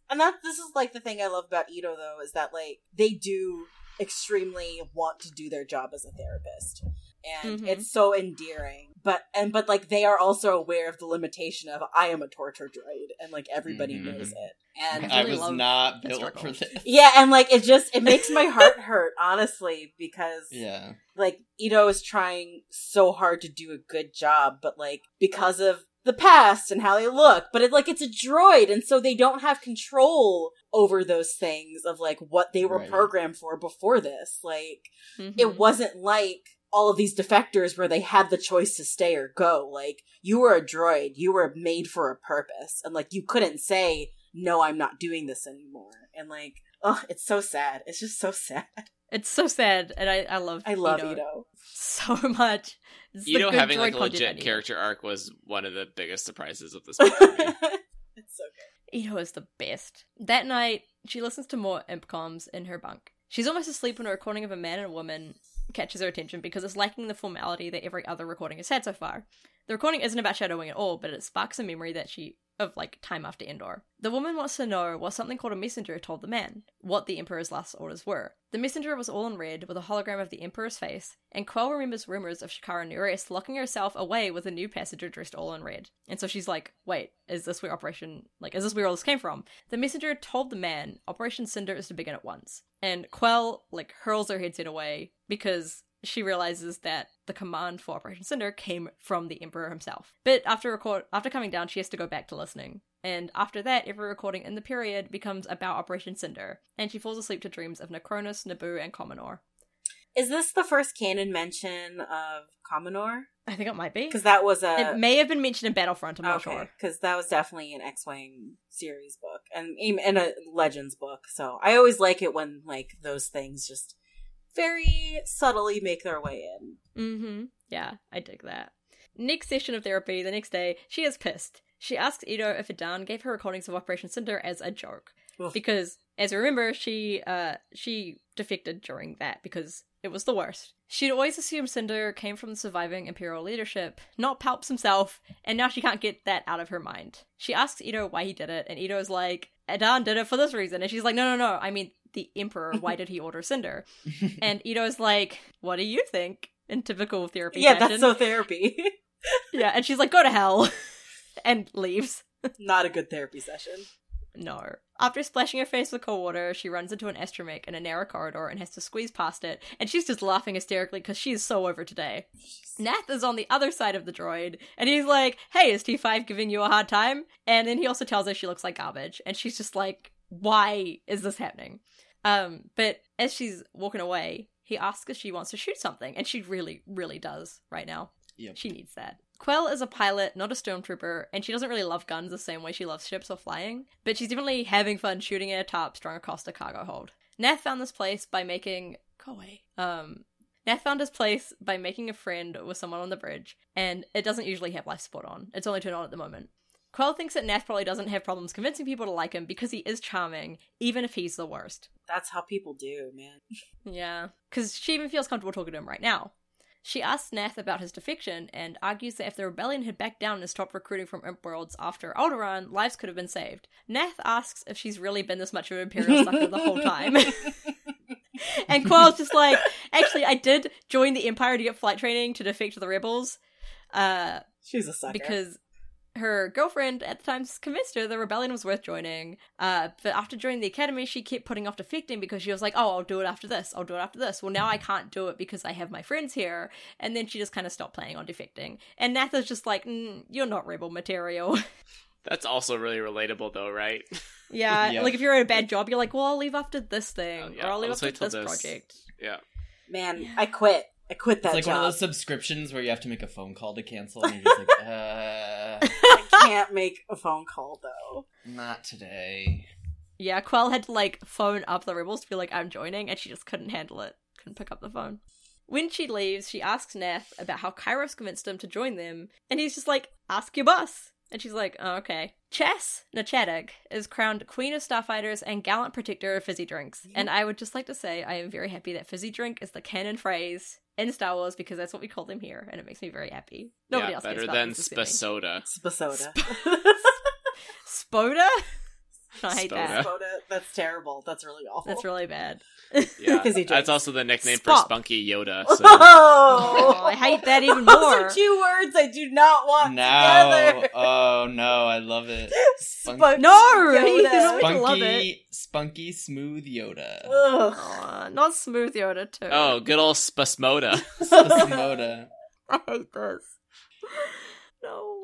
and that this is like the thing I love about Ito though is that like they do extremely want to do their job as a therapist. And Mhm. it's so endearing. But and but like they are also aware of the limitation of I am a torture droid and like everybody Mhm. knows it. And I I really was not built struggle. for this. yeah, and like it just it makes my heart hurt, honestly, because Yeah. like Ito is trying so hard to do a good job, but like because of the past and how they look, but it like it's a droid, and so they don't have control over those things of like what they were Right. programmed for before this. Like Mhm. it wasn't like all of these defectors where they had the choice to stay or go. Like you were a droid, you were made for a purpose, and like you couldn't say no, I'm not doing this anymore. And like, oh, it's so sad. It's just so sad. It's so sad, and I, I love I love Ito, Ito. so much. It's the Ito having like a legit need. character arc was one of the biggest surprises of this book for me. It's so good. Ito is the best. That night, she listens to more imp comms in her bunk. She's almost asleep when a recording of a man and a woman catches her attention because it's lacking the formality that every other recording has had so far. The recording isn't about Shadowwing at all, but it sparks a memory that she of like time after Endor. The woman wants to know what something called a messenger told the man, what the Emperor's last orders were. The messenger was all in red with a hologram of the Emperor's face, and Quell remembers rumors of Shakara Nuress locking herself away with a new passenger dressed all in red. And so she's like, wait, is this where Operation like is this where all this came from? The messenger told the man Operation Cinder is to begin at once. And Quell like hurls her headset away because she realizes that the command for Operation Cinder came from the Emperor himself. But after record after coming down, she has to go back to listening. And after that, every recording in the period becomes about Operation Cinder, and she falls asleep to dreams of Nacronis, Naboo, and Commenor. Is this the first canon mention of Commenor? I think it might be. Because that was a It may have been mentioned in Battlefront, I'm not sure. Because that was definitely an X-wing series book and in a Legends book. So I always like it when like those things just very subtly make their way in. Mm-hmm. Yeah, I dig that. Next session of therapy, the next day, she is pissed. She asks Ito if Adan gave her recordings of Operation Cinder as a joke. Ugh. Because, as you remember, she uh she defected during that because it was the worst. She'd always assumed Cinder came from the surviving Imperial leadership, not Palps himself, and now she can't get that out of her mind. She asks Ito why he did it, and Ito's like, Adan did it for this reason. And she's like, no, no, no, I mean, the Emperor, why did he order Cinder? and Ito's like, what do you think? In typical therapy yeah, fashion. that's so therapy. Yeah, and she's like, go to hell. and leaves. Not a good therapy session. No. After splashing her face with cold water, she runs into an astromech in a narrow corridor and has to squeeze past it, and she's just laughing hysterically because she is so over today. Nath is on the other side of the droid, and he's like, Hey, is T5 giving you a hard time? And then he also tells her she looks like garbage, and she's just like, Why is this happening? Um, but as she's walking away, he asks if she wants to shoot something, and she really, really does right now. Yep. She needs that. Quell is a pilot, not a stormtrooper, and she doesn't really love guns the same way she loves ships or flying, but she's definitely having fun shooting at a tarp strung across the cargo hold. Nath found this place by making go away. Um Nath found his place by making a friend with someone on the bridge, and it doesn't usually have life support on. It's only turned on at the moment. Quell thinks that Nath probably doesn't have problems convincing people to like him because he is charming, even if he's the worst. That's how people do, man. Yeah, because she even feels comfortable talking to him right now. She asks Nath about his defection and argues that if the rebellion had backed down and stopped recruiting from Imp worlds after Alderaan, lives could have been saved. Nath asks if she's really been this much of an Imperial sucker the whole time. and Quell's just like, actually, I did join the Empire to get flight training to defect to the rebels. Uh, She's a sucker. because her girlfriend at the time convinced her the rebellion was worth joining. Uh, but after joining the academy, she kept putting off defecting because she was like, "Oh, I'll do it after this. I'll do it after this." Well, now I can't do it because I have my friends here. And then she just kind of stopped planning on defecting. And Natha's just like, mm, "You're not rebel material." That's also really relatable, though, right? yeah, Yeah. like if you're at a bad job, you're like, "Well, I'll leave after this thing, Oh, yeah, or I'll leave I'll after this, this." project." Yeah. Man, I quit. I quit that. It's like job. one of those subscriptions where you have to make a phone call to cancel, and you're just like, uh, I can't make a phone call though. not today. Yeah, Quell had to like phone up the rebels to be like, I'm joining, and she just couldn't handle it. Couldn't pick up the phone. When she leaves, she asks Nath about how Kairos convinced him to join them, and he's just like, ask your boss. And she's like, oh, okay. Chess Nachadag is crowned Queen of Starfighters and Gallant Protector of Fizzy Drinks. And I would just like to say I am very happy that Fizzy Drink is the canon phrase in Star Wars because that's what we call them here, and it makes me very happy. Nobody yeah, else better gets than Starbucks except me. Spasoda. Spasoda. Spoda? I hate that. Spoda. That's terrible. That's really awful. That's really bad. Yeah, Fizzy that's also the nickname Spop. for Spunky Yoda. So. Oh, I hate that even more. Those are two words I do not want Now, together. oh no, I love it. Spunk- No, Yoda. he's not meant to love it. Spunky, spunky, smooth Yoda. Ugh. Aw, not smooth Yoda too. Oh, good old Spasmoda. Spasmoda. I hate this. No.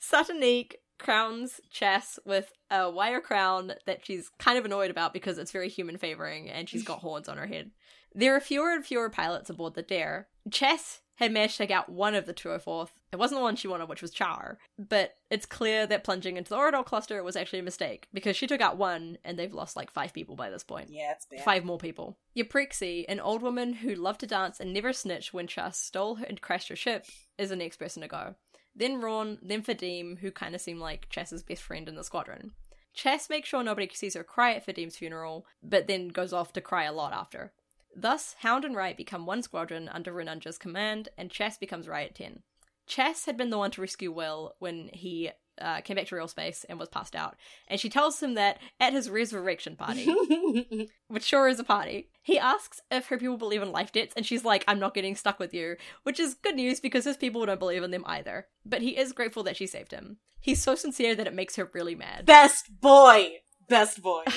Sata Neek crowns Chass with a wire crown that she's kind of annoyed about because it's very human favoring and she's got horns on her head. There are fewer and fewer pilots aboard the Dare. Chass had managed to take out one of the 204th. It wasn't the one she wanted, which was Char. But it's clear that plunging into the Oridol cluster was actually a mistake because she took out one and they've lost like five people by this point. Yeah, it's bad. Five more people. Yaprixie, an old woman who loved to dance and never snitched when Chass stole her and crashed her ship, is the next person to go. Then Ron, then Fadim, who kind of seem like Chass's best friend in the squadron. Chass makes sure nobody sees her cry at Fadim's funeral, but then goes off to cry a lot after. Thus, Hound and Riot become one squadron under Renunja's command, and Chass becomes Riot 10. Chass had been the one to rescue Will when he uh, came back to real space and was passed out, and she tells him that at his resurrection party, which sure is a party, he asks if her people believe in life debts, and she's like, I'm not getting stuck with you, which is good news because his people don't believe in them either. But he is grateful that she saved him. He's so sincere that it makes her really mad. Best boy. Best boy.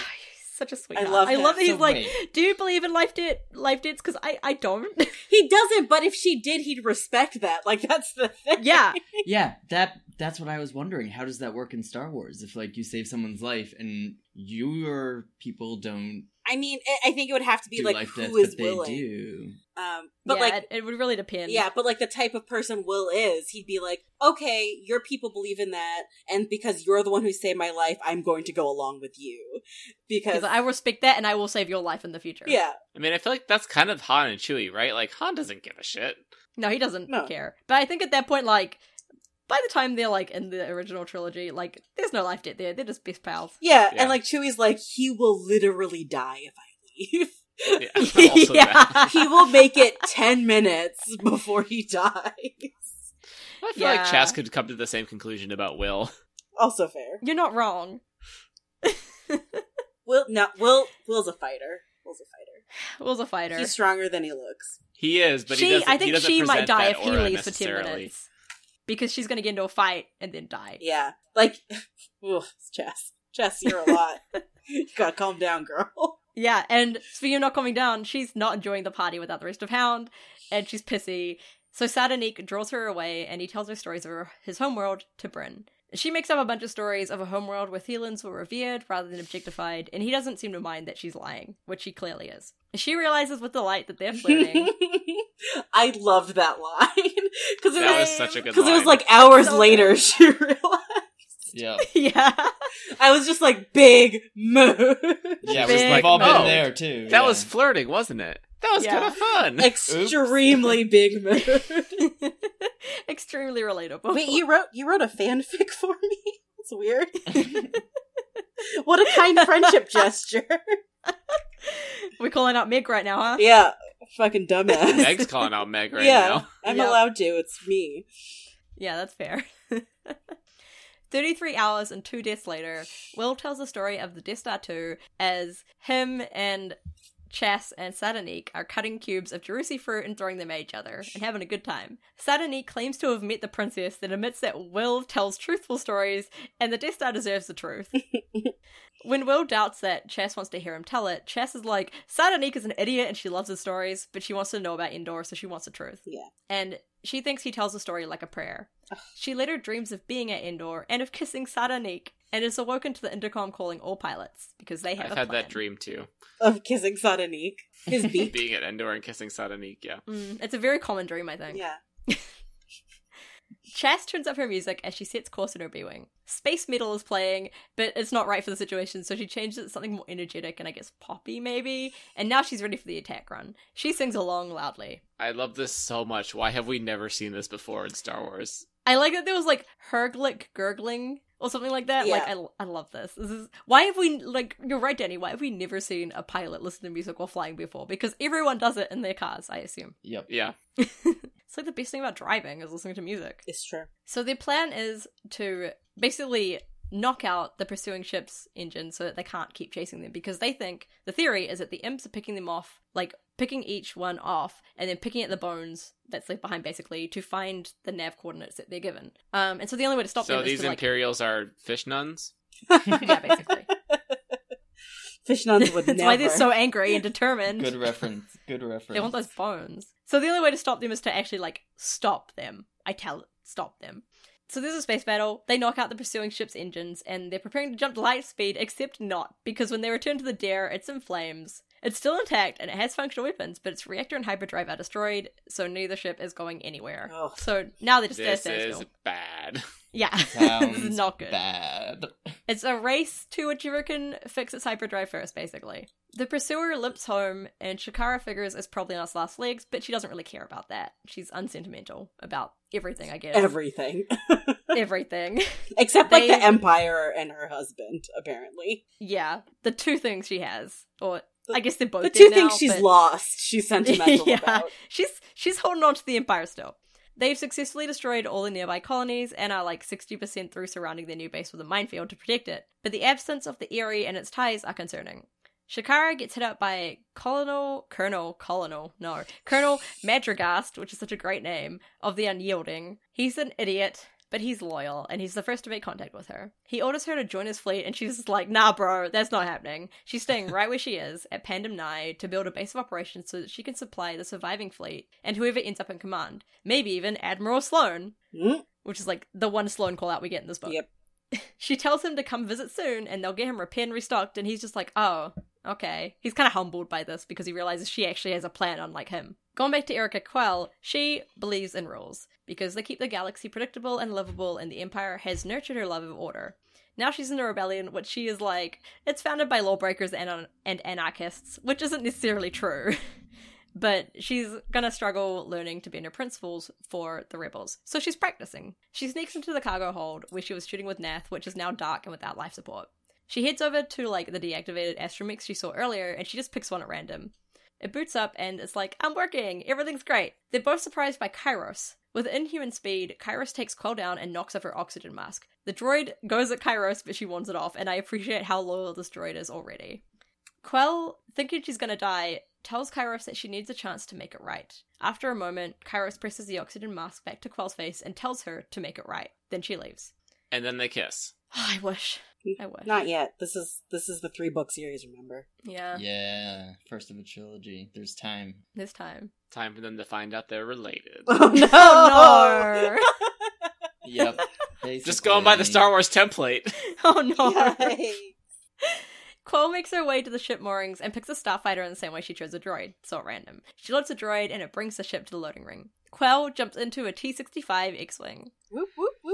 He's such a sweetheart. love I love that he's So like, wait. do you believe in life debt life dates? Because I, I don't. He doesn't, but if she did, he'd respect that. Like that's the thing. yeah. Yeah, that that's what I was wondering. How does that work in Star Wars? If like you save someone's life and your people don't I mean, I- I think it would have to be do like life who debts, is they willing. do. Um, but yeah, like, it, it would really depend. yeah, but like the type of person Will is, he'd be like, okay, your people believe in that, and because you're the one who saved my life, I'm going to go along with you because Because I respect that, and I will save your life in the future. yeah, I mean, I feel like that's kind of Han and Chewie, right? Like Han doesn't give a shit. No, he doesn't No. care. But I think at that point, like, by the time they're like in the original trilogy, like, there's no life debt there. They're just best pals. yeah, Yeah. and like Chewie's like, he will literally die if I leave. Yeah, also that. he will make it ten minutes before he dies. I feel Yeah. like Chass could come to the same conclusion about Will. Also fair. You're not wrong. Will no, Will Will's a fighter. Will's a fighter. Will's a fighter. He's stronger than he looks. He is, but he she, doesn't. I he think doesn't she might die if he leaves for ten minutes. Because she's gonna get into a fight and then die. Yeah, like, ugh, Chass, Chass, you're a lot. you gotta calm down, girl. Yeah, and speaking of not coming down, she's not enjoying the party without the rest of Hound, and she's pissy. So Sata Neek draws her away, and he tells her stories of his homeworld to Bryn. She makes up a bunch of stories of a homeworld where Theelins were revered rather than objectified, and he doesn't seem to mind that she's lying, which she clearly is. She realizes with delight that they're flirting. I loved that line because it That was was such a good line. because it was like hours So later good. she realized. Yeah. yeah. I was just like big mood, Yeah, Big we've all been mode. there too. That yeah. was flirting, wasn't it? That was Yeah. kind of fun. extremely big mood. Extremely relatable. Wait, you wrote you wrote a fanfic for me? That's weird. what a kind friendship gesture. We're calling out Meg right now, huh? Yeah, fucking dumbass. Meg's calling out Meg right yeah, now. I'm Yep. allowed to. It's me. Yeah, that's fair. 33 hours and two deaths later, Will tells the story of the Death Star 2 as him and Chass and Sata Neek are cutting cubes of Jerusi fruit and throwing them at each other and having a good time. Sata Neek claims to have met the princess, then admits that Will tells truthful stories and the Death Star deserves the truth. when Will doubts that Chass wants to hear him tell it, Chass is like, Sata Neek is an idiot and she loves his stories, but she wants to know about Endor, so she wants the truth. Yeah. And she thinks he tells the story like a prayer. She later dreams of being at Endor and of kissing Sata Neek, and is awoken to the intercom calling all pilots because they have I've a had plan. that dream too. Of kissing Sata Neek. His beak. Being at Endor and kissing Sata Neek, yeah. Mm, it's a very common dream, I think. yeah. Chass turns up her music as she sets course in her B-wing. Space metal is playing, but it's not right for the situation, so she changes it to something more energetic and I guess poppy maybe. And now she's ready for the attack run. She sings along loudly. I love this so much. Why have we never seen this before in Star Wars? I like that there was like Herglic gurgling or something like that. Like I, I love this. This is why have we like you're right, Danny. Why have we never seen a pilot listen to music while flying before? Because everyone does it in their cars, I assume. Yep. Yeah. It's like the best thing about driving is listening to music. It's true. So their plan is to basically knock out the pursuing ship's engine so that they can't keep chasing them because they think the theory is that the imps are picking them off, like picking each one off and then picking at the bones that's left behind basically to find the nav coordinates that they're given. Um, and so the only way to stop So them these is to like Imperials are fish nuns? yeah, basically. Fish nuns would That's never. why they're so angry and determined. Good reference. Good reference. They want those bones. So the only way to stop them is to actually like stop them. I tell it, stop them. So there's a space battle. They knock out the pursuing ship's engines, and they're preparing to jump to light speed, except not because when they return to the Dare, it's in flames. It's still intact and it has functional weapons, but its reactor and hyperdrive are destroyed, so neither ship is going anywhere. Ugh. So now they're just there This standing is still. bad. Yeah, Sounds this is not good. Bad. It's a race to whichever can fix its hyperdrive first, basically. The pursuer limps home, and Shakara figures it's probably on its last legs, but she doesn't really care about that. She's unsentimental about everything, I guess. Everything. everything. Except like They- the Empire and her husband, apparently. yeah, the two things she has, or I guess they're both The two things now, she's but- lost, she's sentimental yeah, about. she's she's holding on to the empire still. They've successfully destroyed all the nearby colonies and are like 60% through surrounding their new base with a minefield to protect it. But the absence of the Aerie and its ties are concerning. Shakara gets hit up by Colonel, Colonel, Colonel, no, Colonel Madrigast, which is such a great name, of the Unyielding. He's an idiot, but he's loyal, and he's the first to make contact with her. He orders her to join his fleet, and she's like, nah, bro, that's not happening. She's staying right where she is, at Pandem Nai, to build a base of operations so that she can supply the surviving fleet, and whoever ends up in command. Maybe even Admiral Sloane, Hmm? which is like the one Sloane call out we get in this book. Yep. She tells him to come visit soon, and they'll get him repaired and restocked, and he's just like, oh, okay. He's kind of humbled by this because he realizes she actually has a plan unlike him. Going back to Erica Quell, she believes in rules because they keep the galaxy predictable and livable, and the Empire has nurtured her love of order. Now she's in a rebellion, which she is like, it's founded by lawbreakers and, and anarchists, which isn't necessarily true. but she's gonna struggle learning to bend her principles for the rebels. So she's practicing. She sneaks into the cargo hold where she was shooting with Nath, which is now dark and without life support. She heads over to like the deactivated astromix she saw earlier, and she just picks one at random. It boots up and it's like, I'm working, everything's great. They're both surprised by Kairos. With inhuman speed, Kairos takes Quell down and knocks off her oxygen mask. The droid goes at Kairos, but she warns it off, and I appreciate how loyal this droid is already. Quell, thinking she's gonna die, tells Kairos that she needs a chance to make it right. After a moment, Kairos presses the oxygen mask back to Quell's face and tells her to make it right. Then she leaves. And then they kiss. I wish. I wish. Not yet. This is this is the three book series, remember? Yeah, Yeah, first of a trilogy. There's time. this time. Time for them to find out they're related. Oh no! Yep. Just going by the. Star Wars template. oh no! Yikes. Quell makes her way to the ship moorings and picks a starfighter in the same way she chose a droid, so random. She loads a droid and it brings the ship to the loading ring. Quell jumps into a T 65 X Wing.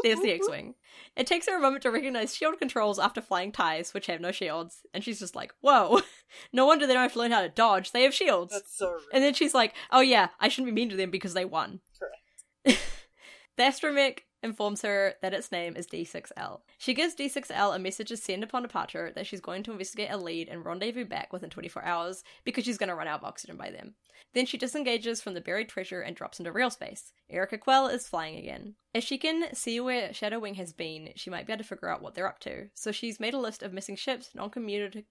There's the X Wing. It takes her a moment to recognize shield controls after flying ties, which have no shields, and she's just like, whoa, no wonder they don't have to learn how to dodge, they have shields. That's so rude. And then she's like, oh yeah, I shouldn't be mean to them because they won. Correct. the astromech informs her that its name is D6L. She gives D6L a message to send upon departure that she's going to investigate a lead and rendezvous back within 24 hours because she's going to run out of oxygen by then. Then she disengages from the buried treasure and drops into real space. Erica Quell is flying again. If she can see where Shadow Wing has been, she might be able to figure out what they're up to. So she's made a list of missing ships, non-communicative,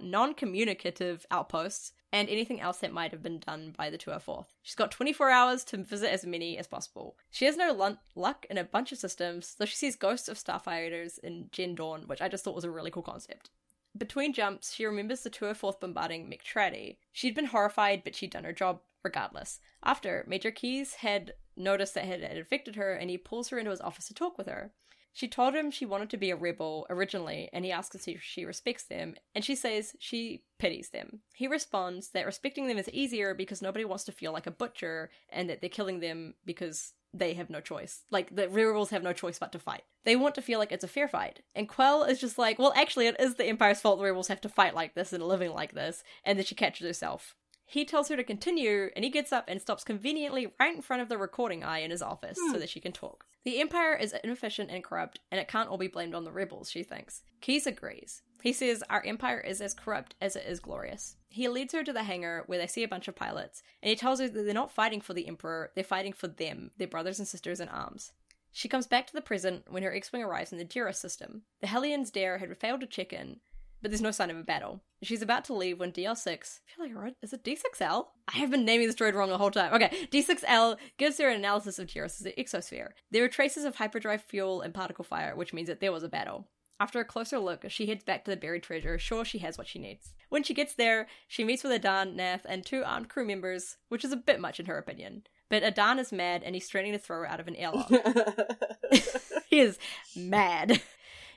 non-communicative outposts, and anything else that might have been done by the 204th. She's got 24 hours to visit as many as possible. She has no lun- luck in a bunch of systems, though she sees ghosts of starfighters in Gen Dawn, which I just thought was a really cool concept. Between jumps, she remembers the 204th bombarding McTraddy. She'd been horrified, but she'd done her job regardless. After, Major Keize had noticed that it had affected her, and he pulls her into his office to talk with her. She told him she wanted to be a rebel originally, and he asks if she respects them, and she says she pities them. He responds that respecting them is easier because nobody wants to feel like a butcher, and that they're killing them because they have no choice. Like, the rebels have no choice but to fight. They want to feel like it's a fair fight. And Quell is just like, well, actually, it is the Empire's fault the rebels have to fight like this and living like this, and then she catches herself. He tells her to continue, and he gets up and stops conveniently right in front of the recording eye in his office so hmm. that she can talk. The Empire is inefficient and corrupt, and it can't all be blamed on the rebels, she thinks. Keize agrees. He says our empire is as corrupt as it is glorious. He leads her to the hangar where they see a bunch of pilots, and he tells her that they're not fighting for the Emperor, they're fighting for them, their brothers and sisters in arms. She comes back to the present when her X Wing arrives in the Jira system. The Hellions dare had failed to check in, but there's no sign of a battle. She's about to leave when DL6, I feel like I wrote, is it D6L? I have been naming this droid wrong the whole time. Okay, D6L gives her an analysis of Jiros' exosphere. There are traces of hyperdrive fuel and particle fire, which means that there was a battle. After a closer look, she heads back to the buried treasure, sure she has what she needs. When she gets there, she meets with Adan, Nath, and two armed crew members, which is a bit much in her opinion. But Adan is mad and he's threatening to throw her out of an airlock. he is mad.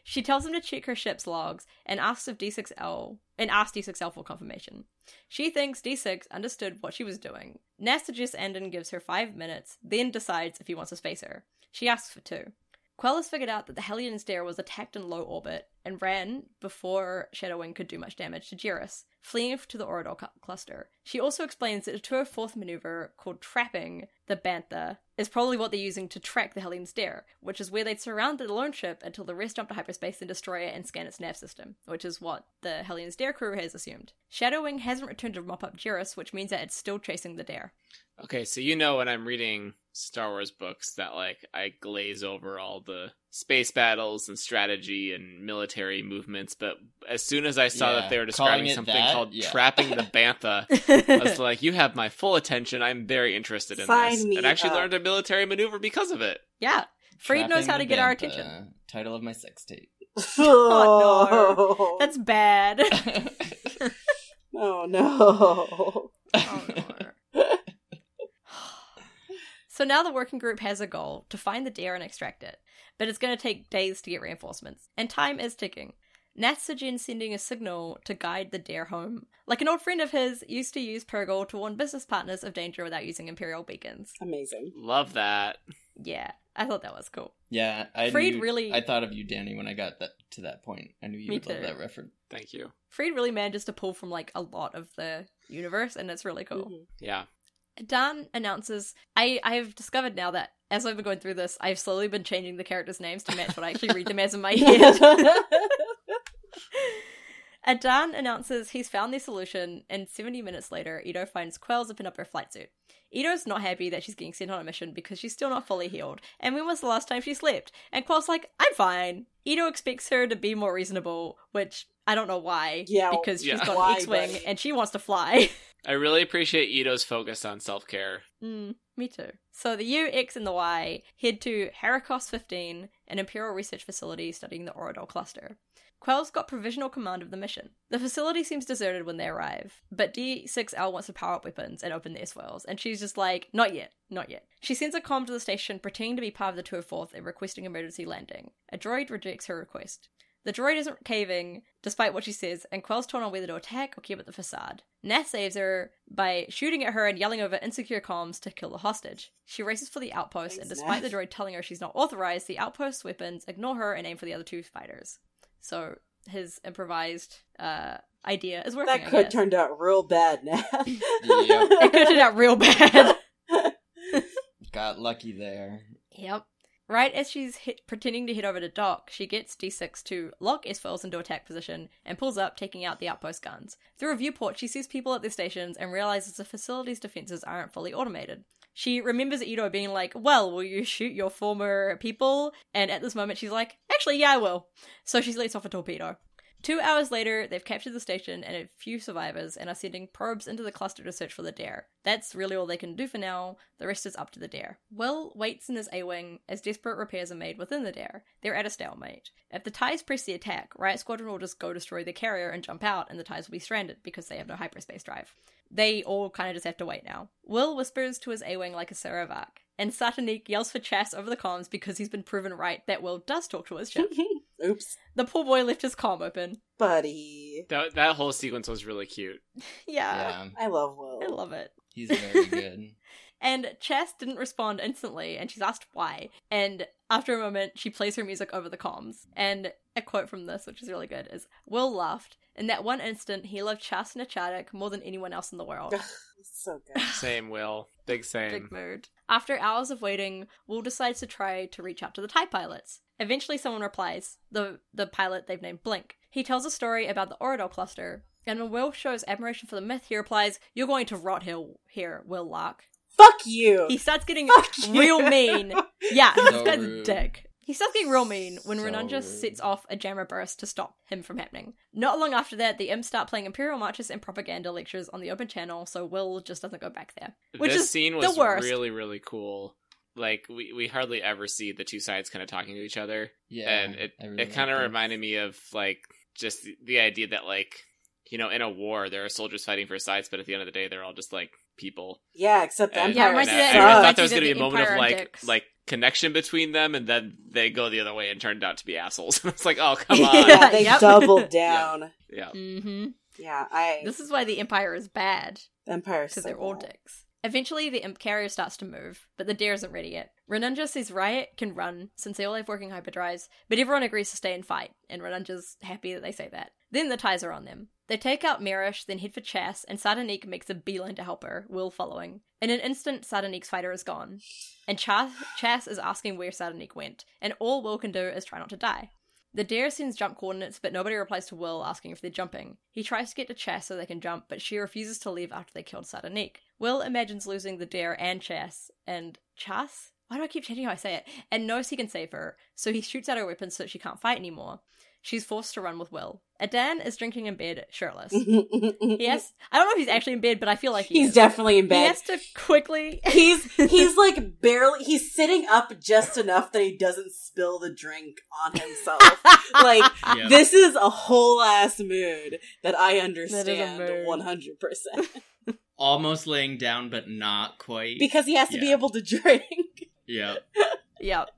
She tells him to check her ship's logs and asks if D6L and asks D6L for confirmation. She thinks D6 understood what she was doing. Nath suggests Adan gives her five minutes, then decides if he wants to space her. She asks for two. Quell has figured out that the Hellions Dare was attacked in low orbit and ran before Shadowwing could do much damage to Geras, fleeing to the Oridol cu- cluster. She also explains that a 204th maneuver called Trapping the Bantha is probably what they're using to track the Hellions Dare, which is where they'd surround the lone ship until the rest jump to hyperspace and destroy it and scan its nav system, which is what the Hellions Dare crew has assumed. Shadowwing hasn't returned to mop up Geras, which means that it's still chasing the Dare. Okay, so you know when I'm reading Star Wars books that like I glaze over all the space battles and strategy and military movements, but as soon as I saw Yeah, that they were describing something that, called yeah. trapping the bantha, I was like, "You have my full attention. I'm very interested in Sign this." me and actually up. learned a military maneuver because of it. yeah, Freed knows how to Trapping get our attention. Title of my sex tape. oh no, That's bad. Oh no. Oh, no. So now the working group has a goal to find the dare and extract it, but it's going to take days to get reinforcements, and time is ticking. Nat's again sending a signal to guide the dare home. Like an old friend of his used to use Purgle to warn business partners of danger without using Imperial beacons. Amazing. Love that. Yeah, I thought that was cool. yeah, I Freed knew- really- I thought of you, Danny, when I got that to that point. I knew you Me would love that reference. Thank you. Freed really manages to pull from like a lot of the universe, and it's really cool. Mhm. Yeah. Adan announces I I have discovered now that as I've been going through this, I've slowly been changing the characters' names to match what I actually read them as in my head. Adan announces he's found the solution, and 70 minutes later, Ito finds Quell zipping up her flight suit. Ito's not happy that she's getting sent on a mission because she's still not fully healed. And when was the last time she slept? And Quell's like, I'm fine. Ito expects her to be more reasonable, which I don't know why. Yeah, Because she's got an X-wing but- and she wants to fly. I really appreciate Ito's focus on self care. Mm, me too. So the U, X, and the Y head to Harakos 15, an Imperial research facility studying the Oridol cluster. Quell's got provisional command of the mission. The facility seems deserted when they arrive, but D6L wants to power up weapons and open their swirls, and she's just like, not yet, not yet. She sends a comm to the station pretending to be part of the 204th and requesting emergency landing. A droid rejects her request. The droid isn't caving, despite what she says, and Quell's torn on whether to attack or keep at the facade. Nath saves her by shooting at her and yelling over insecure comms to kill the hostage. She races for the outpost, and despite Nath. the droid telling her she's not authorized, the outpost's weapons ignore her and aim for the other two fighters. So his improvised uh, idea is working. that could guess. turned out real bad, Nat. It could turn out real bad. Got lucky there. Yep. Right as she's hit, pretending to head over to dock, she gets D6 to lock S-foils into attack position and pulls up, taking out the outpost guns. Through a viewport, she sees people at their stations and realizes the facility's defenses aren't fully automated. She remembers Ito being like, Well, will you shoot your former people? And at this moment, she's like, Actually, yeah, I will. So she lets off a torpedo. Two hours later, they've captured the station and a few survivors and are sending probes into the cluster to search for the dare. That's really all they can do for now. The rest is up to the dare. Will waits in his A Wing as desperate repairs are made within the dare. They're at a stalemate. If the TIEs press the attack, Riot Squadron will just go destroy the carrier and jump out, and the TIEs will be stranded because they have no hyperspace drive. They all kind of just have to wait now. Will whispers to his A Wing like a Saravak, and Sata Neek yells for Chass over the comms because he's been proven right that Will does talk to his ship. Oops, the poor boy left his comm open. buddy. That that whole sequence was really cute. Yeah, Yeah, I love Will. I love it. he's very good. And Chess didn't respond instantly, and she's asked why. And after a moment, she plays her music over the comms. And a quote from this, which is really good, is Will laughed. In that one instant, he loved Chass na Chadic more than anyone else in the world. so good. Same, Will. Big same. Big mood. After hours of waiting, Will decides to try to reach out to the TIE pilots. Eventually, someone replies, the, the pilot they've named Blink. He tells a story about the Oridol cluster, and when Will shows admiration for the myth, he replies, You're going to rot hill here, Will Lark. Fuck you. He starts getting Fuck you. real mean. Yeah, this So guy's a rude. dick. He starts getting real mean when So Renunja rude. sets off a jammer burst to stop him from happening. Not long after that, the Imps start playing Imperial marches and propaganda lectures on the open channel, so Will just doesn't go back there. Which this is scene the was worst. really, really cool. Like we, we hardly ever see the two sides kind of talking to each other, Yeah, and it really it kind of reminded me of like just the, the idea that like you know in a war there are soldiers fighting for sides, but at the end of the day they're all just like people. yeah, except the And, Yeah, it Empire and I, of that- I thought there was going to be a the moment of like dicks. like connection between them, and then they go the other way and turned out to be assholes. it's like, oh come on, Yeah. Yeah, they Yep. doubled down. yeah. mm-hmm Yeah, I. This is why the Empire is bad, the Empire because they're all dicks. Eventually, the imp carrier starts to move, but the dare isn't ready yet. Renunja says Riot can run since they all have working hyperdrives, but everyone agrees to stay and fight, and Renunja's happy that they say that. Then the ties are on them. They take out Mirish, then head for Chass, and Sardanik makes a beeline to help her, Will following. In an instant, Sardanik's fighter is gone, and Chass, Chass is asking where Sardanik went, and all Will can do is try not to die. The dare sends jump coordinates, but nobody replies to Will asking if they're jumping. He tries to get to Chass so they can jump, but she refuses to leave after they killed Sardanik. Will imagines losing the dare and Chass, and Chass? Why do I keep changing how I say it? And knows he can save her, so he shoots out her weapon so she can't fight anymore. She's forced to run with Will. Adan is drinking in bed, shirtless. yes, I don't know if he's actually in bed, but I feel like he he's is. definitely in bed. He has to quickly. he's he's like barely he's sitting up just enough that he doesn't spill the drink on himself. like Yep. this is a whole ass mood that I understand one hundred percent Almost laying down, but not quite. because he has to be able to drink. Yep. yep.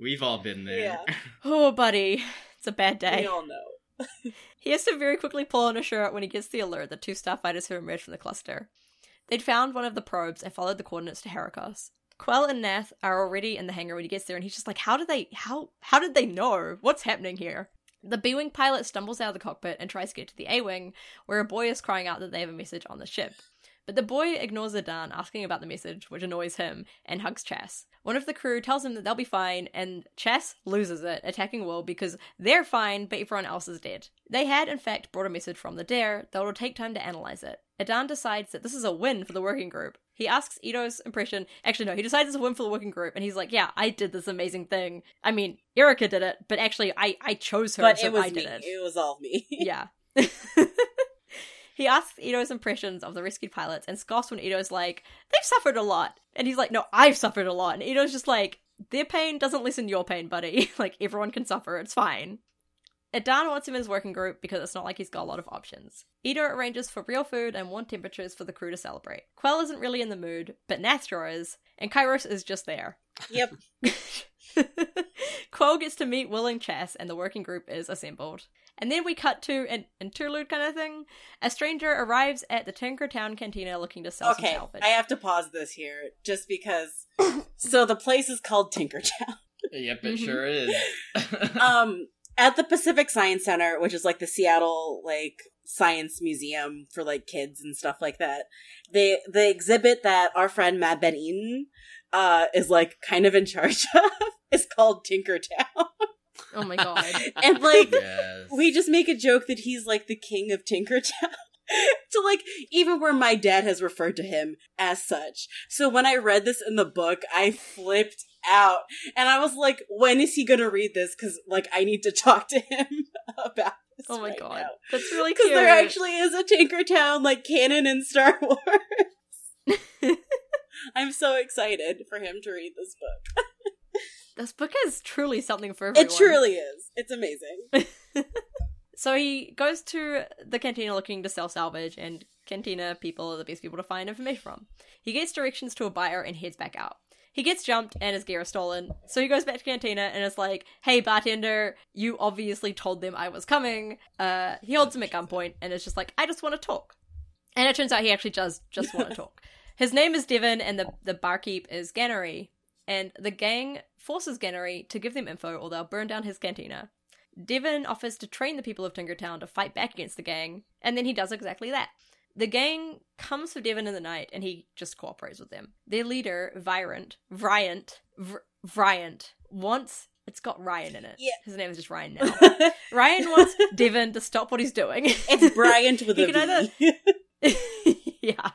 We've all been there. Oh, buddy. It's a bad day. We all know. He has to very quickly pull on a shirt when he gets the alert that two starfighters have emerged from the cluster. They'd found one of the probes and followed the coordinates to Heracos. Quell and Nath are already in the hangar when he gets there, and he's just like, "How did they? How? How did they know? What's happening here?" The B-wing pilot stumbles out of the cockpit and tries to get to the A-wing, where a boy is crying out that they have a message on the ship. But the boy ignores Adan asking about the message, which annoys him, and hugs Chass. One of the crew tells him that they'll be fine, and Chass loses it, attacking Will because they're fine, but everyone else is dead. They had, in fact, brought a message from the Dare, though it'll take time to analyze it. Adan decides that this is a win for the working group. He asks Ito's impression. Actually, no, he decides it's a win for the working group, and he's like, "Yeah, I did this amazing thing. I mean, Yrica did it, but actually, I I chose her, But so it was I me. did it. It was all me. Yeah. he asks Ito's impressions of the rescued pilots and scoffs when Ito's like, they've suffered a lot. And he's like, no, I've suffered a lot. And Ito's just like, their pain doesn't lessen your pain, buddy. like, everyone can suffer, it's fine. Adan wants him in his working group because it's not like he's got a lot of options. Ito arranges for real food and warm temperatures for the crew to celebrate. Quell isn't really in the mood, but Nathra is, and Kairos is just there. Yep. Quell gets to meet Will and Chass, and the working group is assembled. And then we cut to an interlude kind of thing. A stranger arrives at the Tinker Town Cantina looking to sell some Okay, salvage. I have to pause this here just because. so the place is called Tinkertown. Yep, it Mhm. sure is. um at the Pacific Science Center, which is like the Seattle like science museum for like kids and stuff like that. They the exhibit that our friend Matt Ben Eaton uh is like kind of in charge of is called Tinkertown. oh my god. and like yes. we just make a joke that he's like the king of Tinkertown. to like even where my dad has referred to him as such. So when I read this in the book, I flipped out and I was like, when is he gonna read this? Because like I need to talk to him about this. Oh my right god. now. That's really Because there actually is a Tinkertown like canon in Star Wars. I'm so excited for him to read this book. this book is truly something for everyone. It truly is. It's amazing. So he goes to the cantina looking to sell salvage, and cantina people are the best people to find information from. He gets directions to a buyer and heads back out. He gets jumped and his gear is stolen, so he goes back to cantina and is like, "Hey bartender, you obviously told them I was coming." Uh, he holds him at gunpoint and is just like, "I just want to talk." And it turns out he actually does just want to talk. His name is Devon, and the the barkeep is Gannery, and the gang forces Gannery to give them info, or they'll burn down his cantina. Devon offers to train the people of Tinkertown to fight back against the gang, and then he does exactly that. The gang comes for Devon in the night, and he just cooperates with them. Their leader, Virant, Vryant, Vr- Vryant, wants. It's got Ryan in it. Yeah. His name is just Ryan now. Ryan wants Devon to stop what he's doing. It's Bryant with He a can either- V. yeah.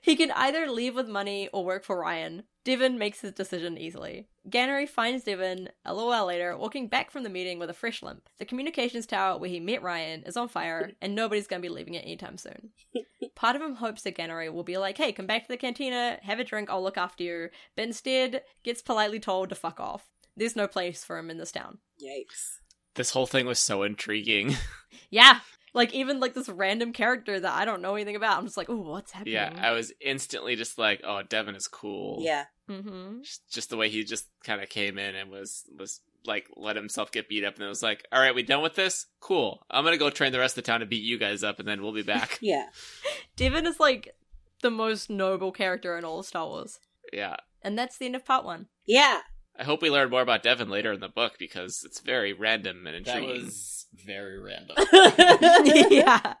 He can either leave with money or work for Ryan. Devon makes his decision easily. Gannery finds Devon a little while later walking back from the meeting with a fresh limp. The communications tower where he met Ryan is on fire, and nobody's going to be leaving it anytime soon. Part of him hopes that Gannery will be like, hey, come back to the cantina, have a drink, I'll look after you, but instead gets politely told to fuck off. There's no place for him in this town. Yikes. This whole thing was so intriguing. Yeah, like even like this random character that I don't know anything about. I'm just like, oh, what's happening? yeah, I was instantly just like, "Oh, Devon is cool." Yeah. mm-hmm. just, just the way he just kind of came in and was was like let himself get beat up, and it was like, "All right, we done with this? Cool. I'm gonna go train the rest of the town to beat you guys up, and then we'll be back." Yeah. devon is like the most noble character in all of Star Wars. Yeah. And that's the end of part one. Yeah. I hope we learn more about Devon later in the book because it's very random and That intriguing. Was very random. yeah.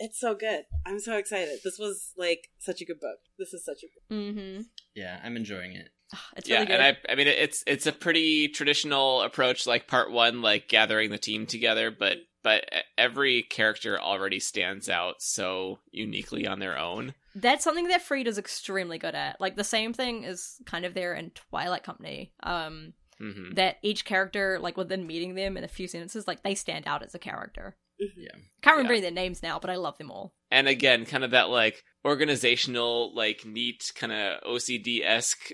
It's so good. I'm so excited. This was like such a good book. This is such a good Mm-hmm. yeah, I'm enjoying it. It's yeah, really good. and I I mean it's it's a pretty traditional approach like part 1 like gathering the team together, but but every character already stands out so uniquely on their own. That's something that Freed is extremely good at. Like the same thing is kind of there in Twilight Company. Um, hmm that each character, like within meeting them in a few sentences, like they stand out as a character. Yeah. Can't remember Yeah. their names now, but I love them all. And again, kind of that like organizational, like neat, kind of OCD esque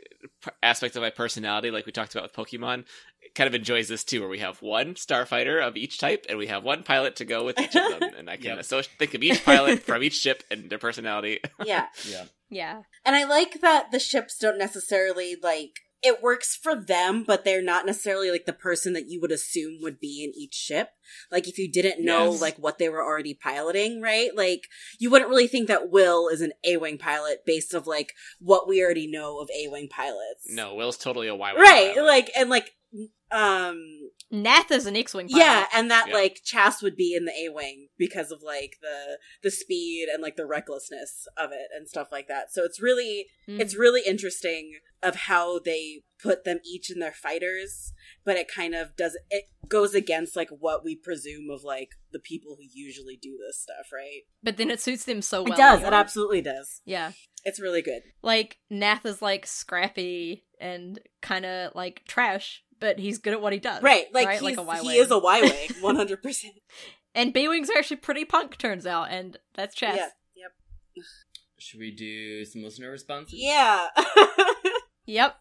aspect of my personality, like we talked about with Pokemon, kind of enjoys this too, where we have one starfighter of each type, and we have one pilot to go with each of them, and I can Yep. associ- think of each pilot from each ship and their personality. Yeah. Yeah. Yeah. And I like that the ships don't necessarily like it works for them, but they're not necessarily like the person that you would assume would be in each ship. Like if you didn't know Yes. like what they were already piloting, right? Like you wouldn't really think that Will is an A-wing pilot based of like what we already know of A-wing pilots. no, Will's totally a Y. Wing pilot. Right, like and like um Nath is an X-wing. Pilot. yeah, and that Yeah. like Chass would be in the A wing because of like the the speed and like the recklessness of it and stuff like that. So it's really Mm. it's really interesting of how they put them each in their fighters, but it kind of does it goes against like what we presume of like the people who usually do this stuff, right? but then it suits them so well. it does. anyway. It absolutely does. Yeah. It's really good. Like Nath is like scrappy and kind of like trash, but he's good at what he does. Right, like, right? he's, like a Y he wing. is a Y wing, one hundred percent. and B wings are actually pretty punk, turns out, and that's Chess. Yeah, yep, Should we do some listener responses? yeah. Yep.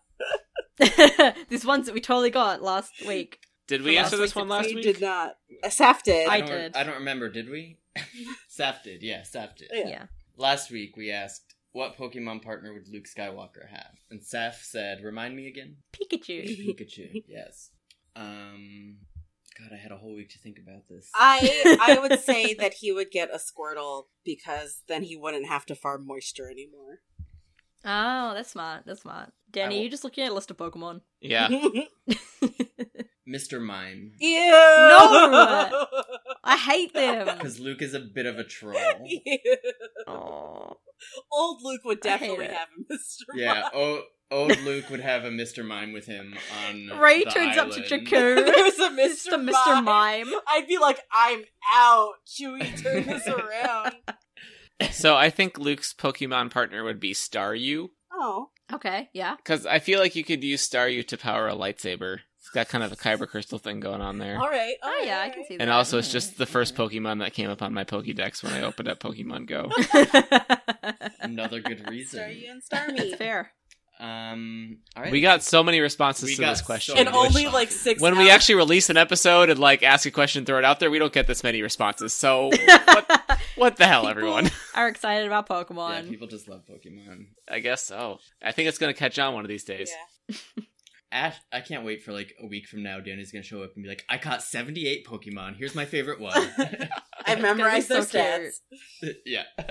These ones that we totally got last week. Did we answer this one last we week? did not. Uh, Saf did. I don't, did. I don't remember. Did we? Saf did. Yeah, Saf did. Yeah. Yeah. Last week we asked what Pokemon partner would Luke Skywalker have, and Saf said, "Remind me again." Pikachu. Pikachu. Yes. Um. God, I had a whole week to think about this. I I would say that he would get a Squirtle because then he wouldn't have to farm moisture anymore. Oh, that's smart. That's smart. Danny, I will- you just looking at a list of Pokemon. Yeah. Mr. Mime, Ew. No! I hate them. because Luke is a bit of a troll. Ew. Oh. Old Luke would definitely have a Mr. Yeah, Mime. o- old Luke would have a Mr. Mime with him on. Rey the turns up to island. Jakku. There's a Mr. the Mr. Mime. Mime. I'd be like, I'm out. Chewie, turn this around. so I think Luke's Pokemon partner would be Staryu. Oh. Okay, yeah. Because I feel like you could use Staryu to power a lightsaber. It's got kind of a kyber crystal thing going on there. All right. all Oh, right, yeah, I can see that. And also, it's just the first Pokemon that came up on my Pokédex when I opened up Pokemon Go. Another good reason. Star you and Star That's me. fair. Um. All right. We got so many responses We to got this so question. And only responses. like six. when we actually release an episode and like ask a question, throw it out there, we don't get this many responses. So what, what the hell, People everyone? are excited about Pokemon? Yeah, Pokemon. people just love Pokemon. I guess so. I think it's gonna catch on one of these days. Yeah. Ash, I can't wait for like a week from now. Danny's gonna show up and be like, "I caught seventy-eight Pokemon. Here's my favorite one." I've memorized their It's so stats. yeah.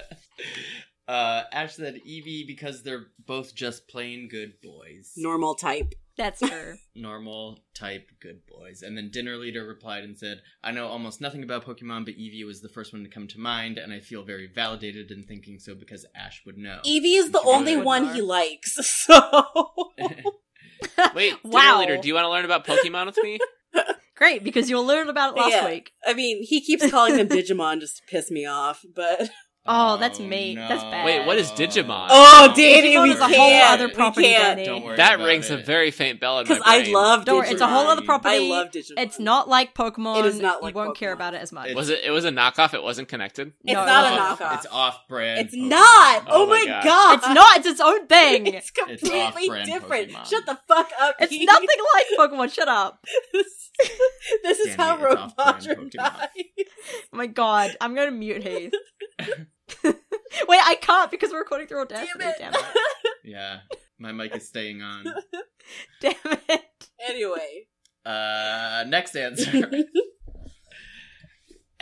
Uh, Ash said Eevee because they're both just plain good boys. Normal type. That's her. Normal type good boys. And then Dinner Leader replied and said, I know almost nothing about Pokemon, but Eevee was the first one to come to mind, and I feel very validated in thinking so because Ash would know. Eevee is the only one know. he likes, so Wait, Wow. wow. leader, do you want to learn about Pokemon with me? Great, because you'll learn about it last Yeah. week. I mean, he keeps calling them Digimon just to piss me off, but Oh, that's oh, mean. That's bad. Wait, what is Digimon? Oh, Danny, Digimon we is a whole can't. other We property, can't. Don't worry that about rings a very faint bell in my because I love Don't Digimon. it's a whole other property. I love Digimon. It's not like Pokemon. It is not like You won't care about it as much. It's- Was it? It was a knockoff. It wasn't connected. It's No, it not a knockoff. It's off-brand. It's Pokemon. not. Oh, Oh my my god. It's not. It's its own thing. It's completely off-brand different. Pokemon. Shut the fuck up. It's Pete. nothing like Pokemon. Shut up. this, this is Danny, how it's Rogue off-brand Podger Pokemon. dies. Oh my god, I'm gonna mute Heath. Wait, I can't because we're recording through Audacity. Damn it. Damn it. Yeah, my mic is staying on. Damn it. anyway. Uh, next answer.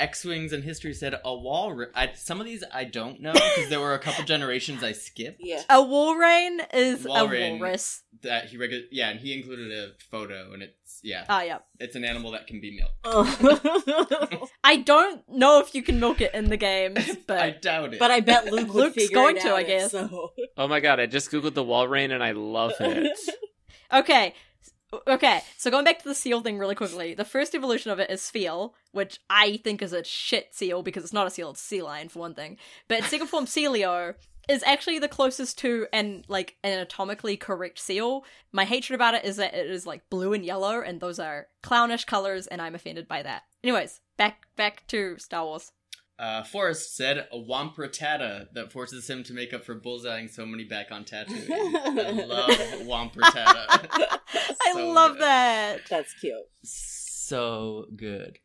X Wings and History said a wall. Ri- I, some of these I don't know because there were a couple generations I skipped. Yeah. A walrein is a walrus. That he regu- yeah, and he included a photo, and it's yeah, Ah, yeah. it's an animal that can be milked. I don't know if you can milk it in the game, but I doubt it. but I bet Luke would Luke's going to, I if guess. So. Oh my god, I just googled the Walrein and I love it. Okay. Okay, so going back to the seal thing really quickly, the first evolution of it is Spheal, which I think is a shit seal because it's not a seal, it's a sea lion for one thing. But second form, Sealeo, is actually the closest to an like an anatomically correct seal. My hatred about it is that it is like blue and yellow, and those are clownish colors, and I'm offended by that. Anyways, back back to Star Wars. Uh, Forrest said a Wampertata that forces him to make up for bullseyeing so many back on Tatooine. I love Wampertata. I love good. that. That's cute. so good.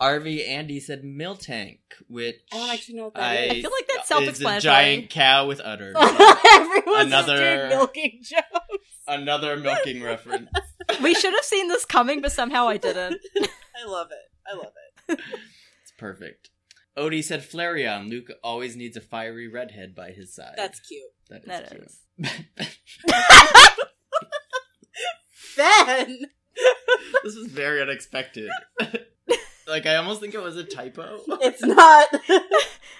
RV Andy said Miltank, which I don't actually know what that I, is. I feel like that's self-explanatory. a giant cow with udders. Everyone's Another- just doing milking jokes. Another milking reference. we should have seen this coming, but somehow I didn't. I love it. I love it. It's perfect. Odie said Flareon. Luke always needs a fiery redhead by his side. That's cute. that is That cute. is. Ben. this was very unexpected. like I almost think it was a typo. It's not.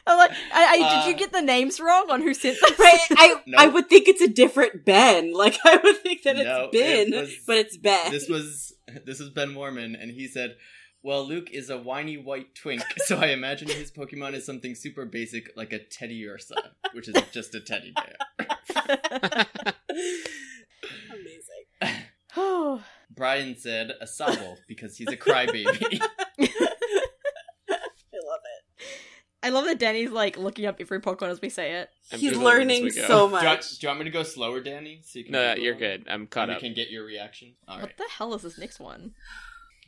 I'm like, I, I, Uh, did you get the names wrong on who sent this? Right, I No. I would think it's a different Ben. Like I would think that No, it's Ben, it was- but it's Ben. this was this was Ben Mormon, and he said, "Well, Luke is a whiny white twink, so I imagine his Pokemon is something super basic, like a Teddiursa, which is just a teddy bear." Amazing. Oh, Brian said a Sobble because he's a crybaby. I love it. I love that Danny's like looking up every Pokemon as we say it. I'm He's learning as we go. so do, you want, much. do you want me to go slower, Danny? So you can No, Google you're them? good. I'm caught And up. we can get your reaction. All What right. the hell is this next one?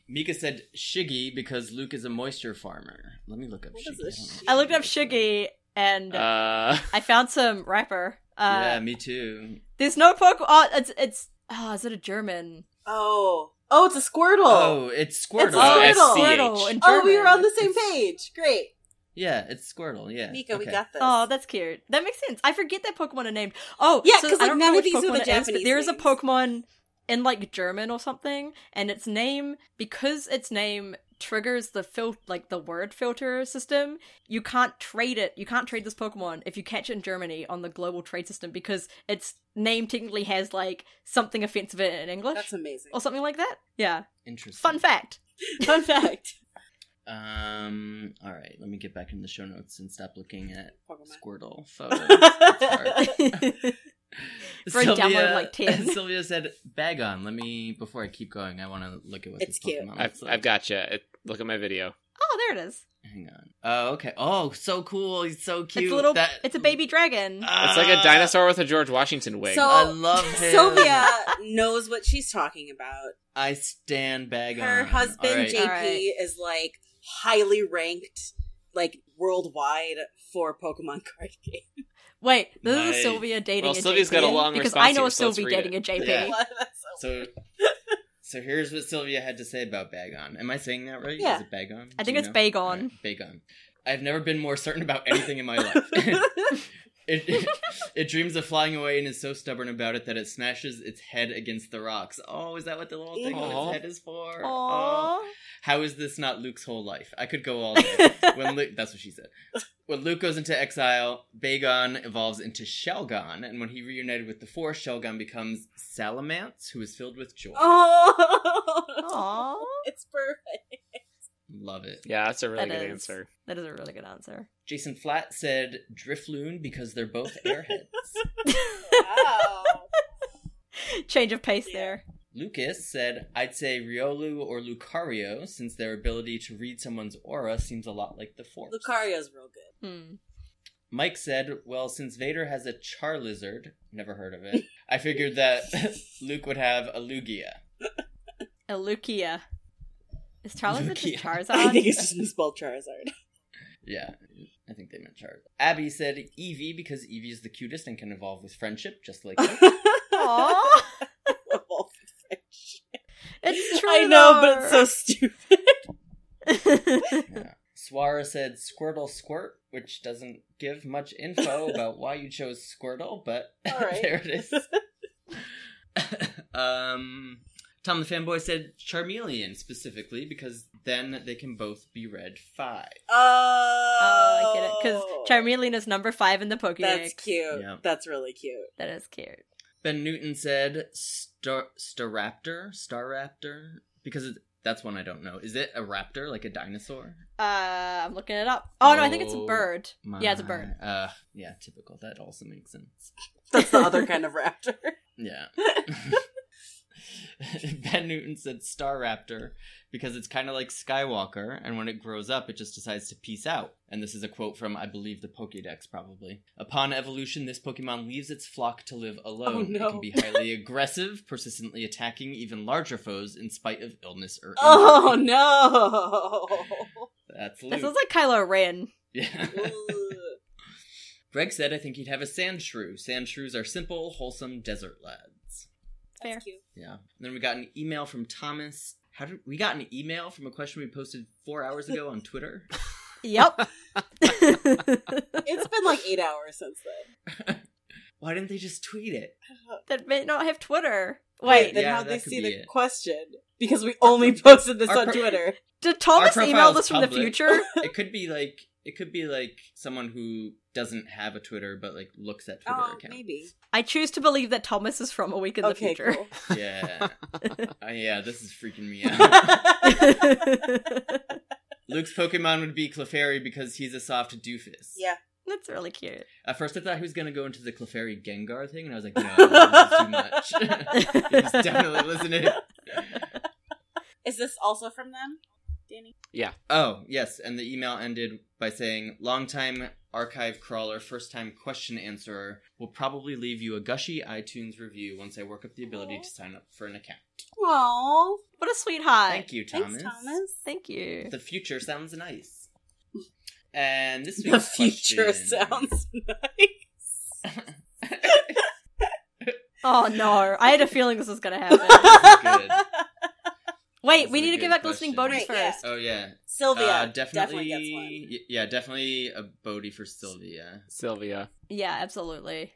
Mika said Schiggy because Luke is a moisture farmer. Let me look up Schiggy. is a I don't know. I looked up Schiggy and Uh, I found some rapper. Uh, yeah, me too. There's no Pokemon. Oh, it's it's. Oh, is it a German? Oh, oh, it's a Squirtle. Oh, it's Squirtle. It's Oh, Squirtle. SCH. Squirtle Oh, we German. were on the same page. Great, Yeah, it's Squirtle. Yeah. Mika, we got this. Oh, that's cute. That makes sense. I forget that Pokemon are named. Oh, Yeah, so 'cause, I like, don't none know of which these are the Pokemon it is, but Japanese there is a. Pokemon in like German or something, and its name because its name triggers the fil- like the word filter system. You can't trade it. You can't trade this Pokemon if you catch it in Germany on the global trade system because its name technically has like something offensive in it in English that's amazing. or something like that. Yeah, Interesting. fun fact. Fun fact. Um. All right. Let me get back in the show notes and stop looking at Pokemon. Squirtle photos. It's hard. For a download, like, 10. Sylvia said, "Bagon." Let me before I keep going. I want to look at what It's this cute. Pokemon I've, looks like. I've got you. Look at my video. oh, there it is. Hang on. Oh, okay. Oh, so cool. He's so cute. It's a little. That- It's a baby dragon. Ah, It's like a dinosaur with a George Washington wig. So- I love him. Sylvia knows what she's talking about. I stand bag Her on. husband All right. JP Alright. is like highly ranked, like worldwide for Pokemon card game. Wait, this Nice. is Sylvia dating Well, a Sylvia's JP got a long because I know here, a so let's Sylvie read dating it. a JP. Yeah. So So, so here's what Sylvia had to say about Bagon. Am I saying that right? Yeah. Is it Bagon? I think it's know? Bagon. Alright, Bagon. I've never been more certain about anything in my life. it, it dreams of flying away and is so stubborn about it that it smashes its head against the rocks. Oh, is that what the little thing on its head is for? Oh. How is this not Luke's whole life? I could go all day. when Luke, that's what she said. When Luke goes into exile, Bagon evolves into Shelgon, and when he reunited with the Force, Shelgon becomes Salamence, who is filled with joy. Oh, Aww. it's perfect. Love it. Yeah, that's a really That good is- answer. That is a really good answer. Jason Flat said Drifloon because they're both airheads. Wow. Change of pace there. Lucas said, I'd say Riolu or Lucario, since their ability to read someone's aura seems a lot like the Force. Lucario's real good. Hmm. Mike said, Well, since Vader has a Charlizard, never heard of it, I figured that Luke would have a Lugia. A Lugia. Is Charizard just Charizard? I think it's just misspelled Charizard. Yeah, I think they meant Charizard. Abby said Eevee because Eevee is the cutest and can evolve with friendship, just like you. Aww. It's true. I know, but it's so stupid. so. Yeah. Swara said Squirtle Squirt, which doesn't give much info about why you chose Squirtle, but All right. there it is. um, Tom the fanboy said Charmeleon specifically because then they can both be read five. Oh, Oh, I get it. Because Charmeleon is number five in the Pokédex. That's cute. Yeah. That's really cute. That is cute. Ben Newton said Star Staraptor, Staraptor, because it, that's one I don't know. Is it a raptor, like a dinosaur? Uh, I'm looking it up. Oh, no, I think it's a Oh, bird. Yeah, it's a bird. Uh, yeah, typical. That also makes sense. That's the other kind of raptor. Yeah. ben Newton said Star Raptor because it's kind of like Skywalker, and when it grows up, it just decides to peace out. And this is a quote from, I believe, the Pokédex, probably. Upon evolution, this Pokemon leaves its flock to live alone. Oh, no. It can be highly aggressive, persistently attacking even larger foes in spite of illness or oh, injury. Oh no! That's That sounds like Kylo Ren. yeah. Greg said, I think he'd have a sand shrew. Sand shrews are simple, wholesome desert lads. Fair. That's cute. Yeah. And then we got an email from Thomas. How did we got an email from a question we posted four hours ago on Twitter? Yep. It's been like eight hours since then. Why didn't they just tweet it? Uh, that may not have Twitter. Wait, Wait, then yeah, how'd they see the it. question? Because we only posted this our on pro- Twitter. did Thomas email this from the future? It could be like it could be like someone who doesn't have a Twitter but like looks at Twitter Oh, account. maybe. I choose to believe that Thomas is from a week in the future. cool. Yeah. Uh, yeah, this is freaking me out. Luke's Pokemon would be Clefairy because he's a soft doofus. yeah. That's really cute. At first, I thought he was gonna go into the Clefairy Gengar thing, and I was like, no, this is too much. he's definitely listening. Is this also from them, Danny? Yeah. Oh, yes, and the email ended by saying, Longtime archive crawler, first time question answerer, will probably leave you a gushy iTunes review once I work up the ability to sign up for an account. Aww. What a sweetheart. Thank you, Thomas. Thanks, Thomas. Thank you. The future sounds nice. And this week's The future question- sounds nice. Oh no, I had a feeling this was gonna happen. Good. Wait, This we need to give good out listening question. bodies Right, yeah. first. Oh yeah, Sylvia uh, definitely, definitely, gets one. y- yeah, definitely a Bodie for Sylvia. Sylvia. Yeah, absolutely.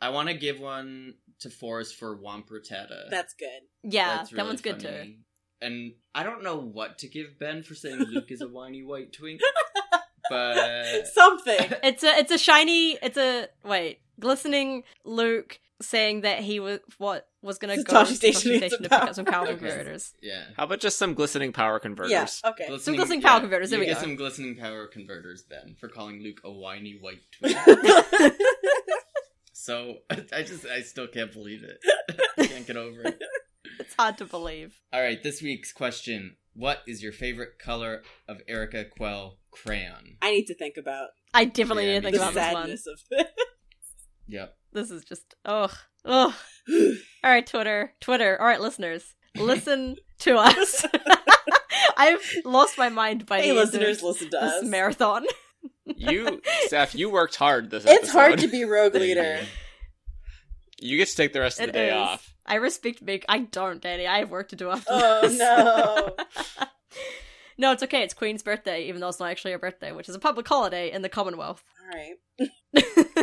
I want to give one to Forrest for Wampertetta. That's good. Yeah, That's that really one's good too. And I don't know what to give Ben for saying Luke is a whiny white twink, but Something. It's a it's a shiny it's a wait glistening Luke saying that he was what was gonna go to Tosche Station to pick up some power converter. converters. yeah. How about just some glistening power converters? Yeah. Okay. Some glistening power converters, there you we get go. some glistening power converters, Ben, for calling Luke a whiny white twink. so I just I still can't believe it. I can't get over it. It's hard to believe. All right, this week's question: What is your favorite color of Yrica Quell crayon? I need to think about I definitely Yeah, need to me think the about this one. of this. Yep. This is just ugh ugh. All right, Twitter, Twitter. All right, listeners, listen to us. I've lost my mind by hey, the end listeners, of listen to this us. marathon. You, Steph, you worked hard this it's hard to be rogue leader. You get to take the rest of It the day is. off. I respect Big. I don't, Danny. I have work to do after Oh, this. no. no, it's okay. It's Queen's birthday, even though it's not actually her birthday, which is a public holiday in the Commonwealth. All right.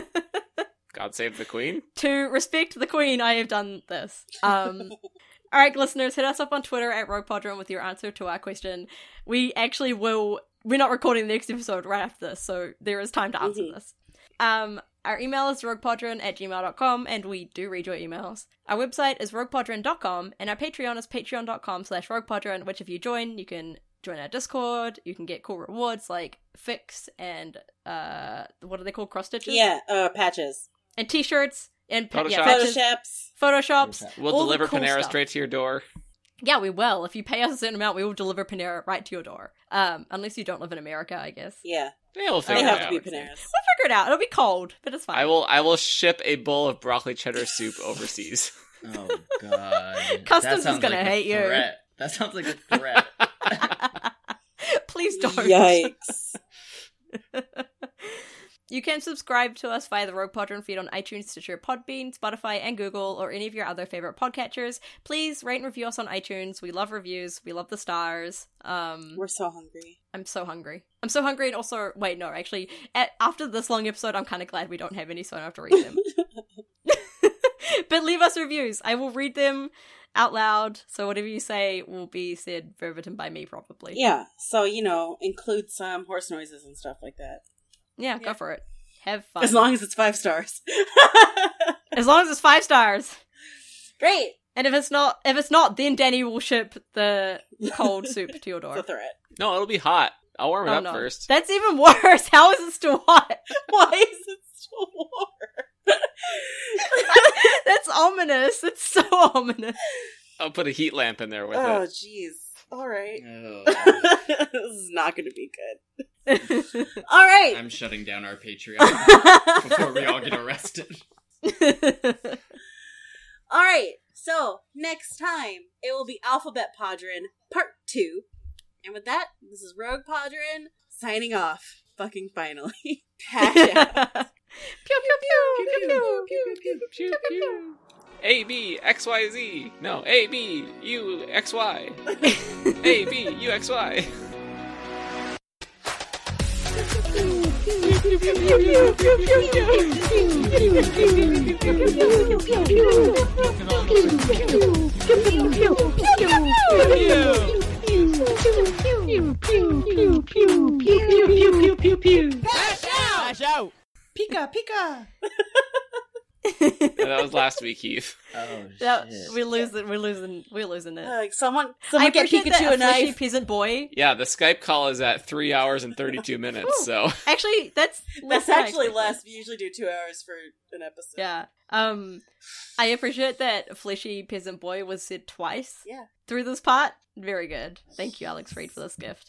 God save the Queen. to respect the Queen, I have done this. Um, all right, listeners, hit us up on Twitter at Rogue Podron with your answer to our question. We actually will. We're not recording the next episode right after this, so there is time to answer Mhm. this. Um, our email is roguepodron at gmail.com, and we do read your emails. Our website is roguepodron.com, and our Patreon is patreon.com slash roguepodron, which if you join, you can join our Discord, you can get cool rewards like Fix and, uh, what are they called? Cross stitches? Yeah, uh, patches. And t-shirts, and pa- yeah, Photoshops. patches, Photoshops. photoshops. We'll deliver cool Panera stuff. straight to your door. Yeah, we will. If you pay us a certain amount, we will deliver Panera right to your door. Um, unless you don't live in America, I guess. Yeah, Yeah, we'll they figure have it to out. be Paneras. We'll figure it out. It'll be cold, but it's fine. I will. I will ship a bowl of broccoli cheddar soup overseas. Oh God. Customs is gonna like hate you. threat. That sounds like a threat. Please don't. Yikes. You can subscribe to us via the Rogue Podron feed on iTunes, Stitcher, Podbean, Spotify, and Google, or any of your other favorite podcatchers. Please rate and review us on iTunes. We love reviews. We love the stars. Um, We're so hungry. I'm so hungry. I'm so hungry, and also, wait, no, actually, at, after this long episode, I'm kind of glad we don't have any, so I don't have to read them. but leave us reviews. I will read them out loud. So whatever you say will be said verbatim by me, probably. Yeah, so you know, include some horse noises and stuff like that. Yeah, Yeah. go for it. Have fun. As long as it's five stars. as long as it's five stars. Great. And if it's not, if it's not, then Danny will ship the cold soup to your The door. threat. No, it'll be hot. I'll warm it Oh up no, first. that's even worse. How is it still hot? Why is it still warm? that's ominous. It's so ominous. I'll put a heat lamp in there with oh, it. Oh, jeez. All right. Oh, this is not going to be good. All right. I'm shutting down our Patreon before we all get arrested. All right. So next time it will be Alphabet Podron Part Two, and with that, this is Rogue Podron signing off. Fucking finally. Patch out. Pew pew pew pew pew pew pew Pew, pew. A B X Y Z. No, A B U X Y. A B U X Y. Pika, pika. Yeah, that was last week, Heath. Oh That- shit. we're losing. We're losing. We're losing it. Like someone, I someone get Pikachu that a fleshy knife. peasant boy. Yeah, the Skype call is at three hours and thirty-two minutes. So Actually, that's That's actually less. We usually do two hours for an episode. Yeah. Um, I appreciate that fleshy peasant boy was said twice. Yeah. Through this part, very good. Thank you, Alex Freed, for this gift.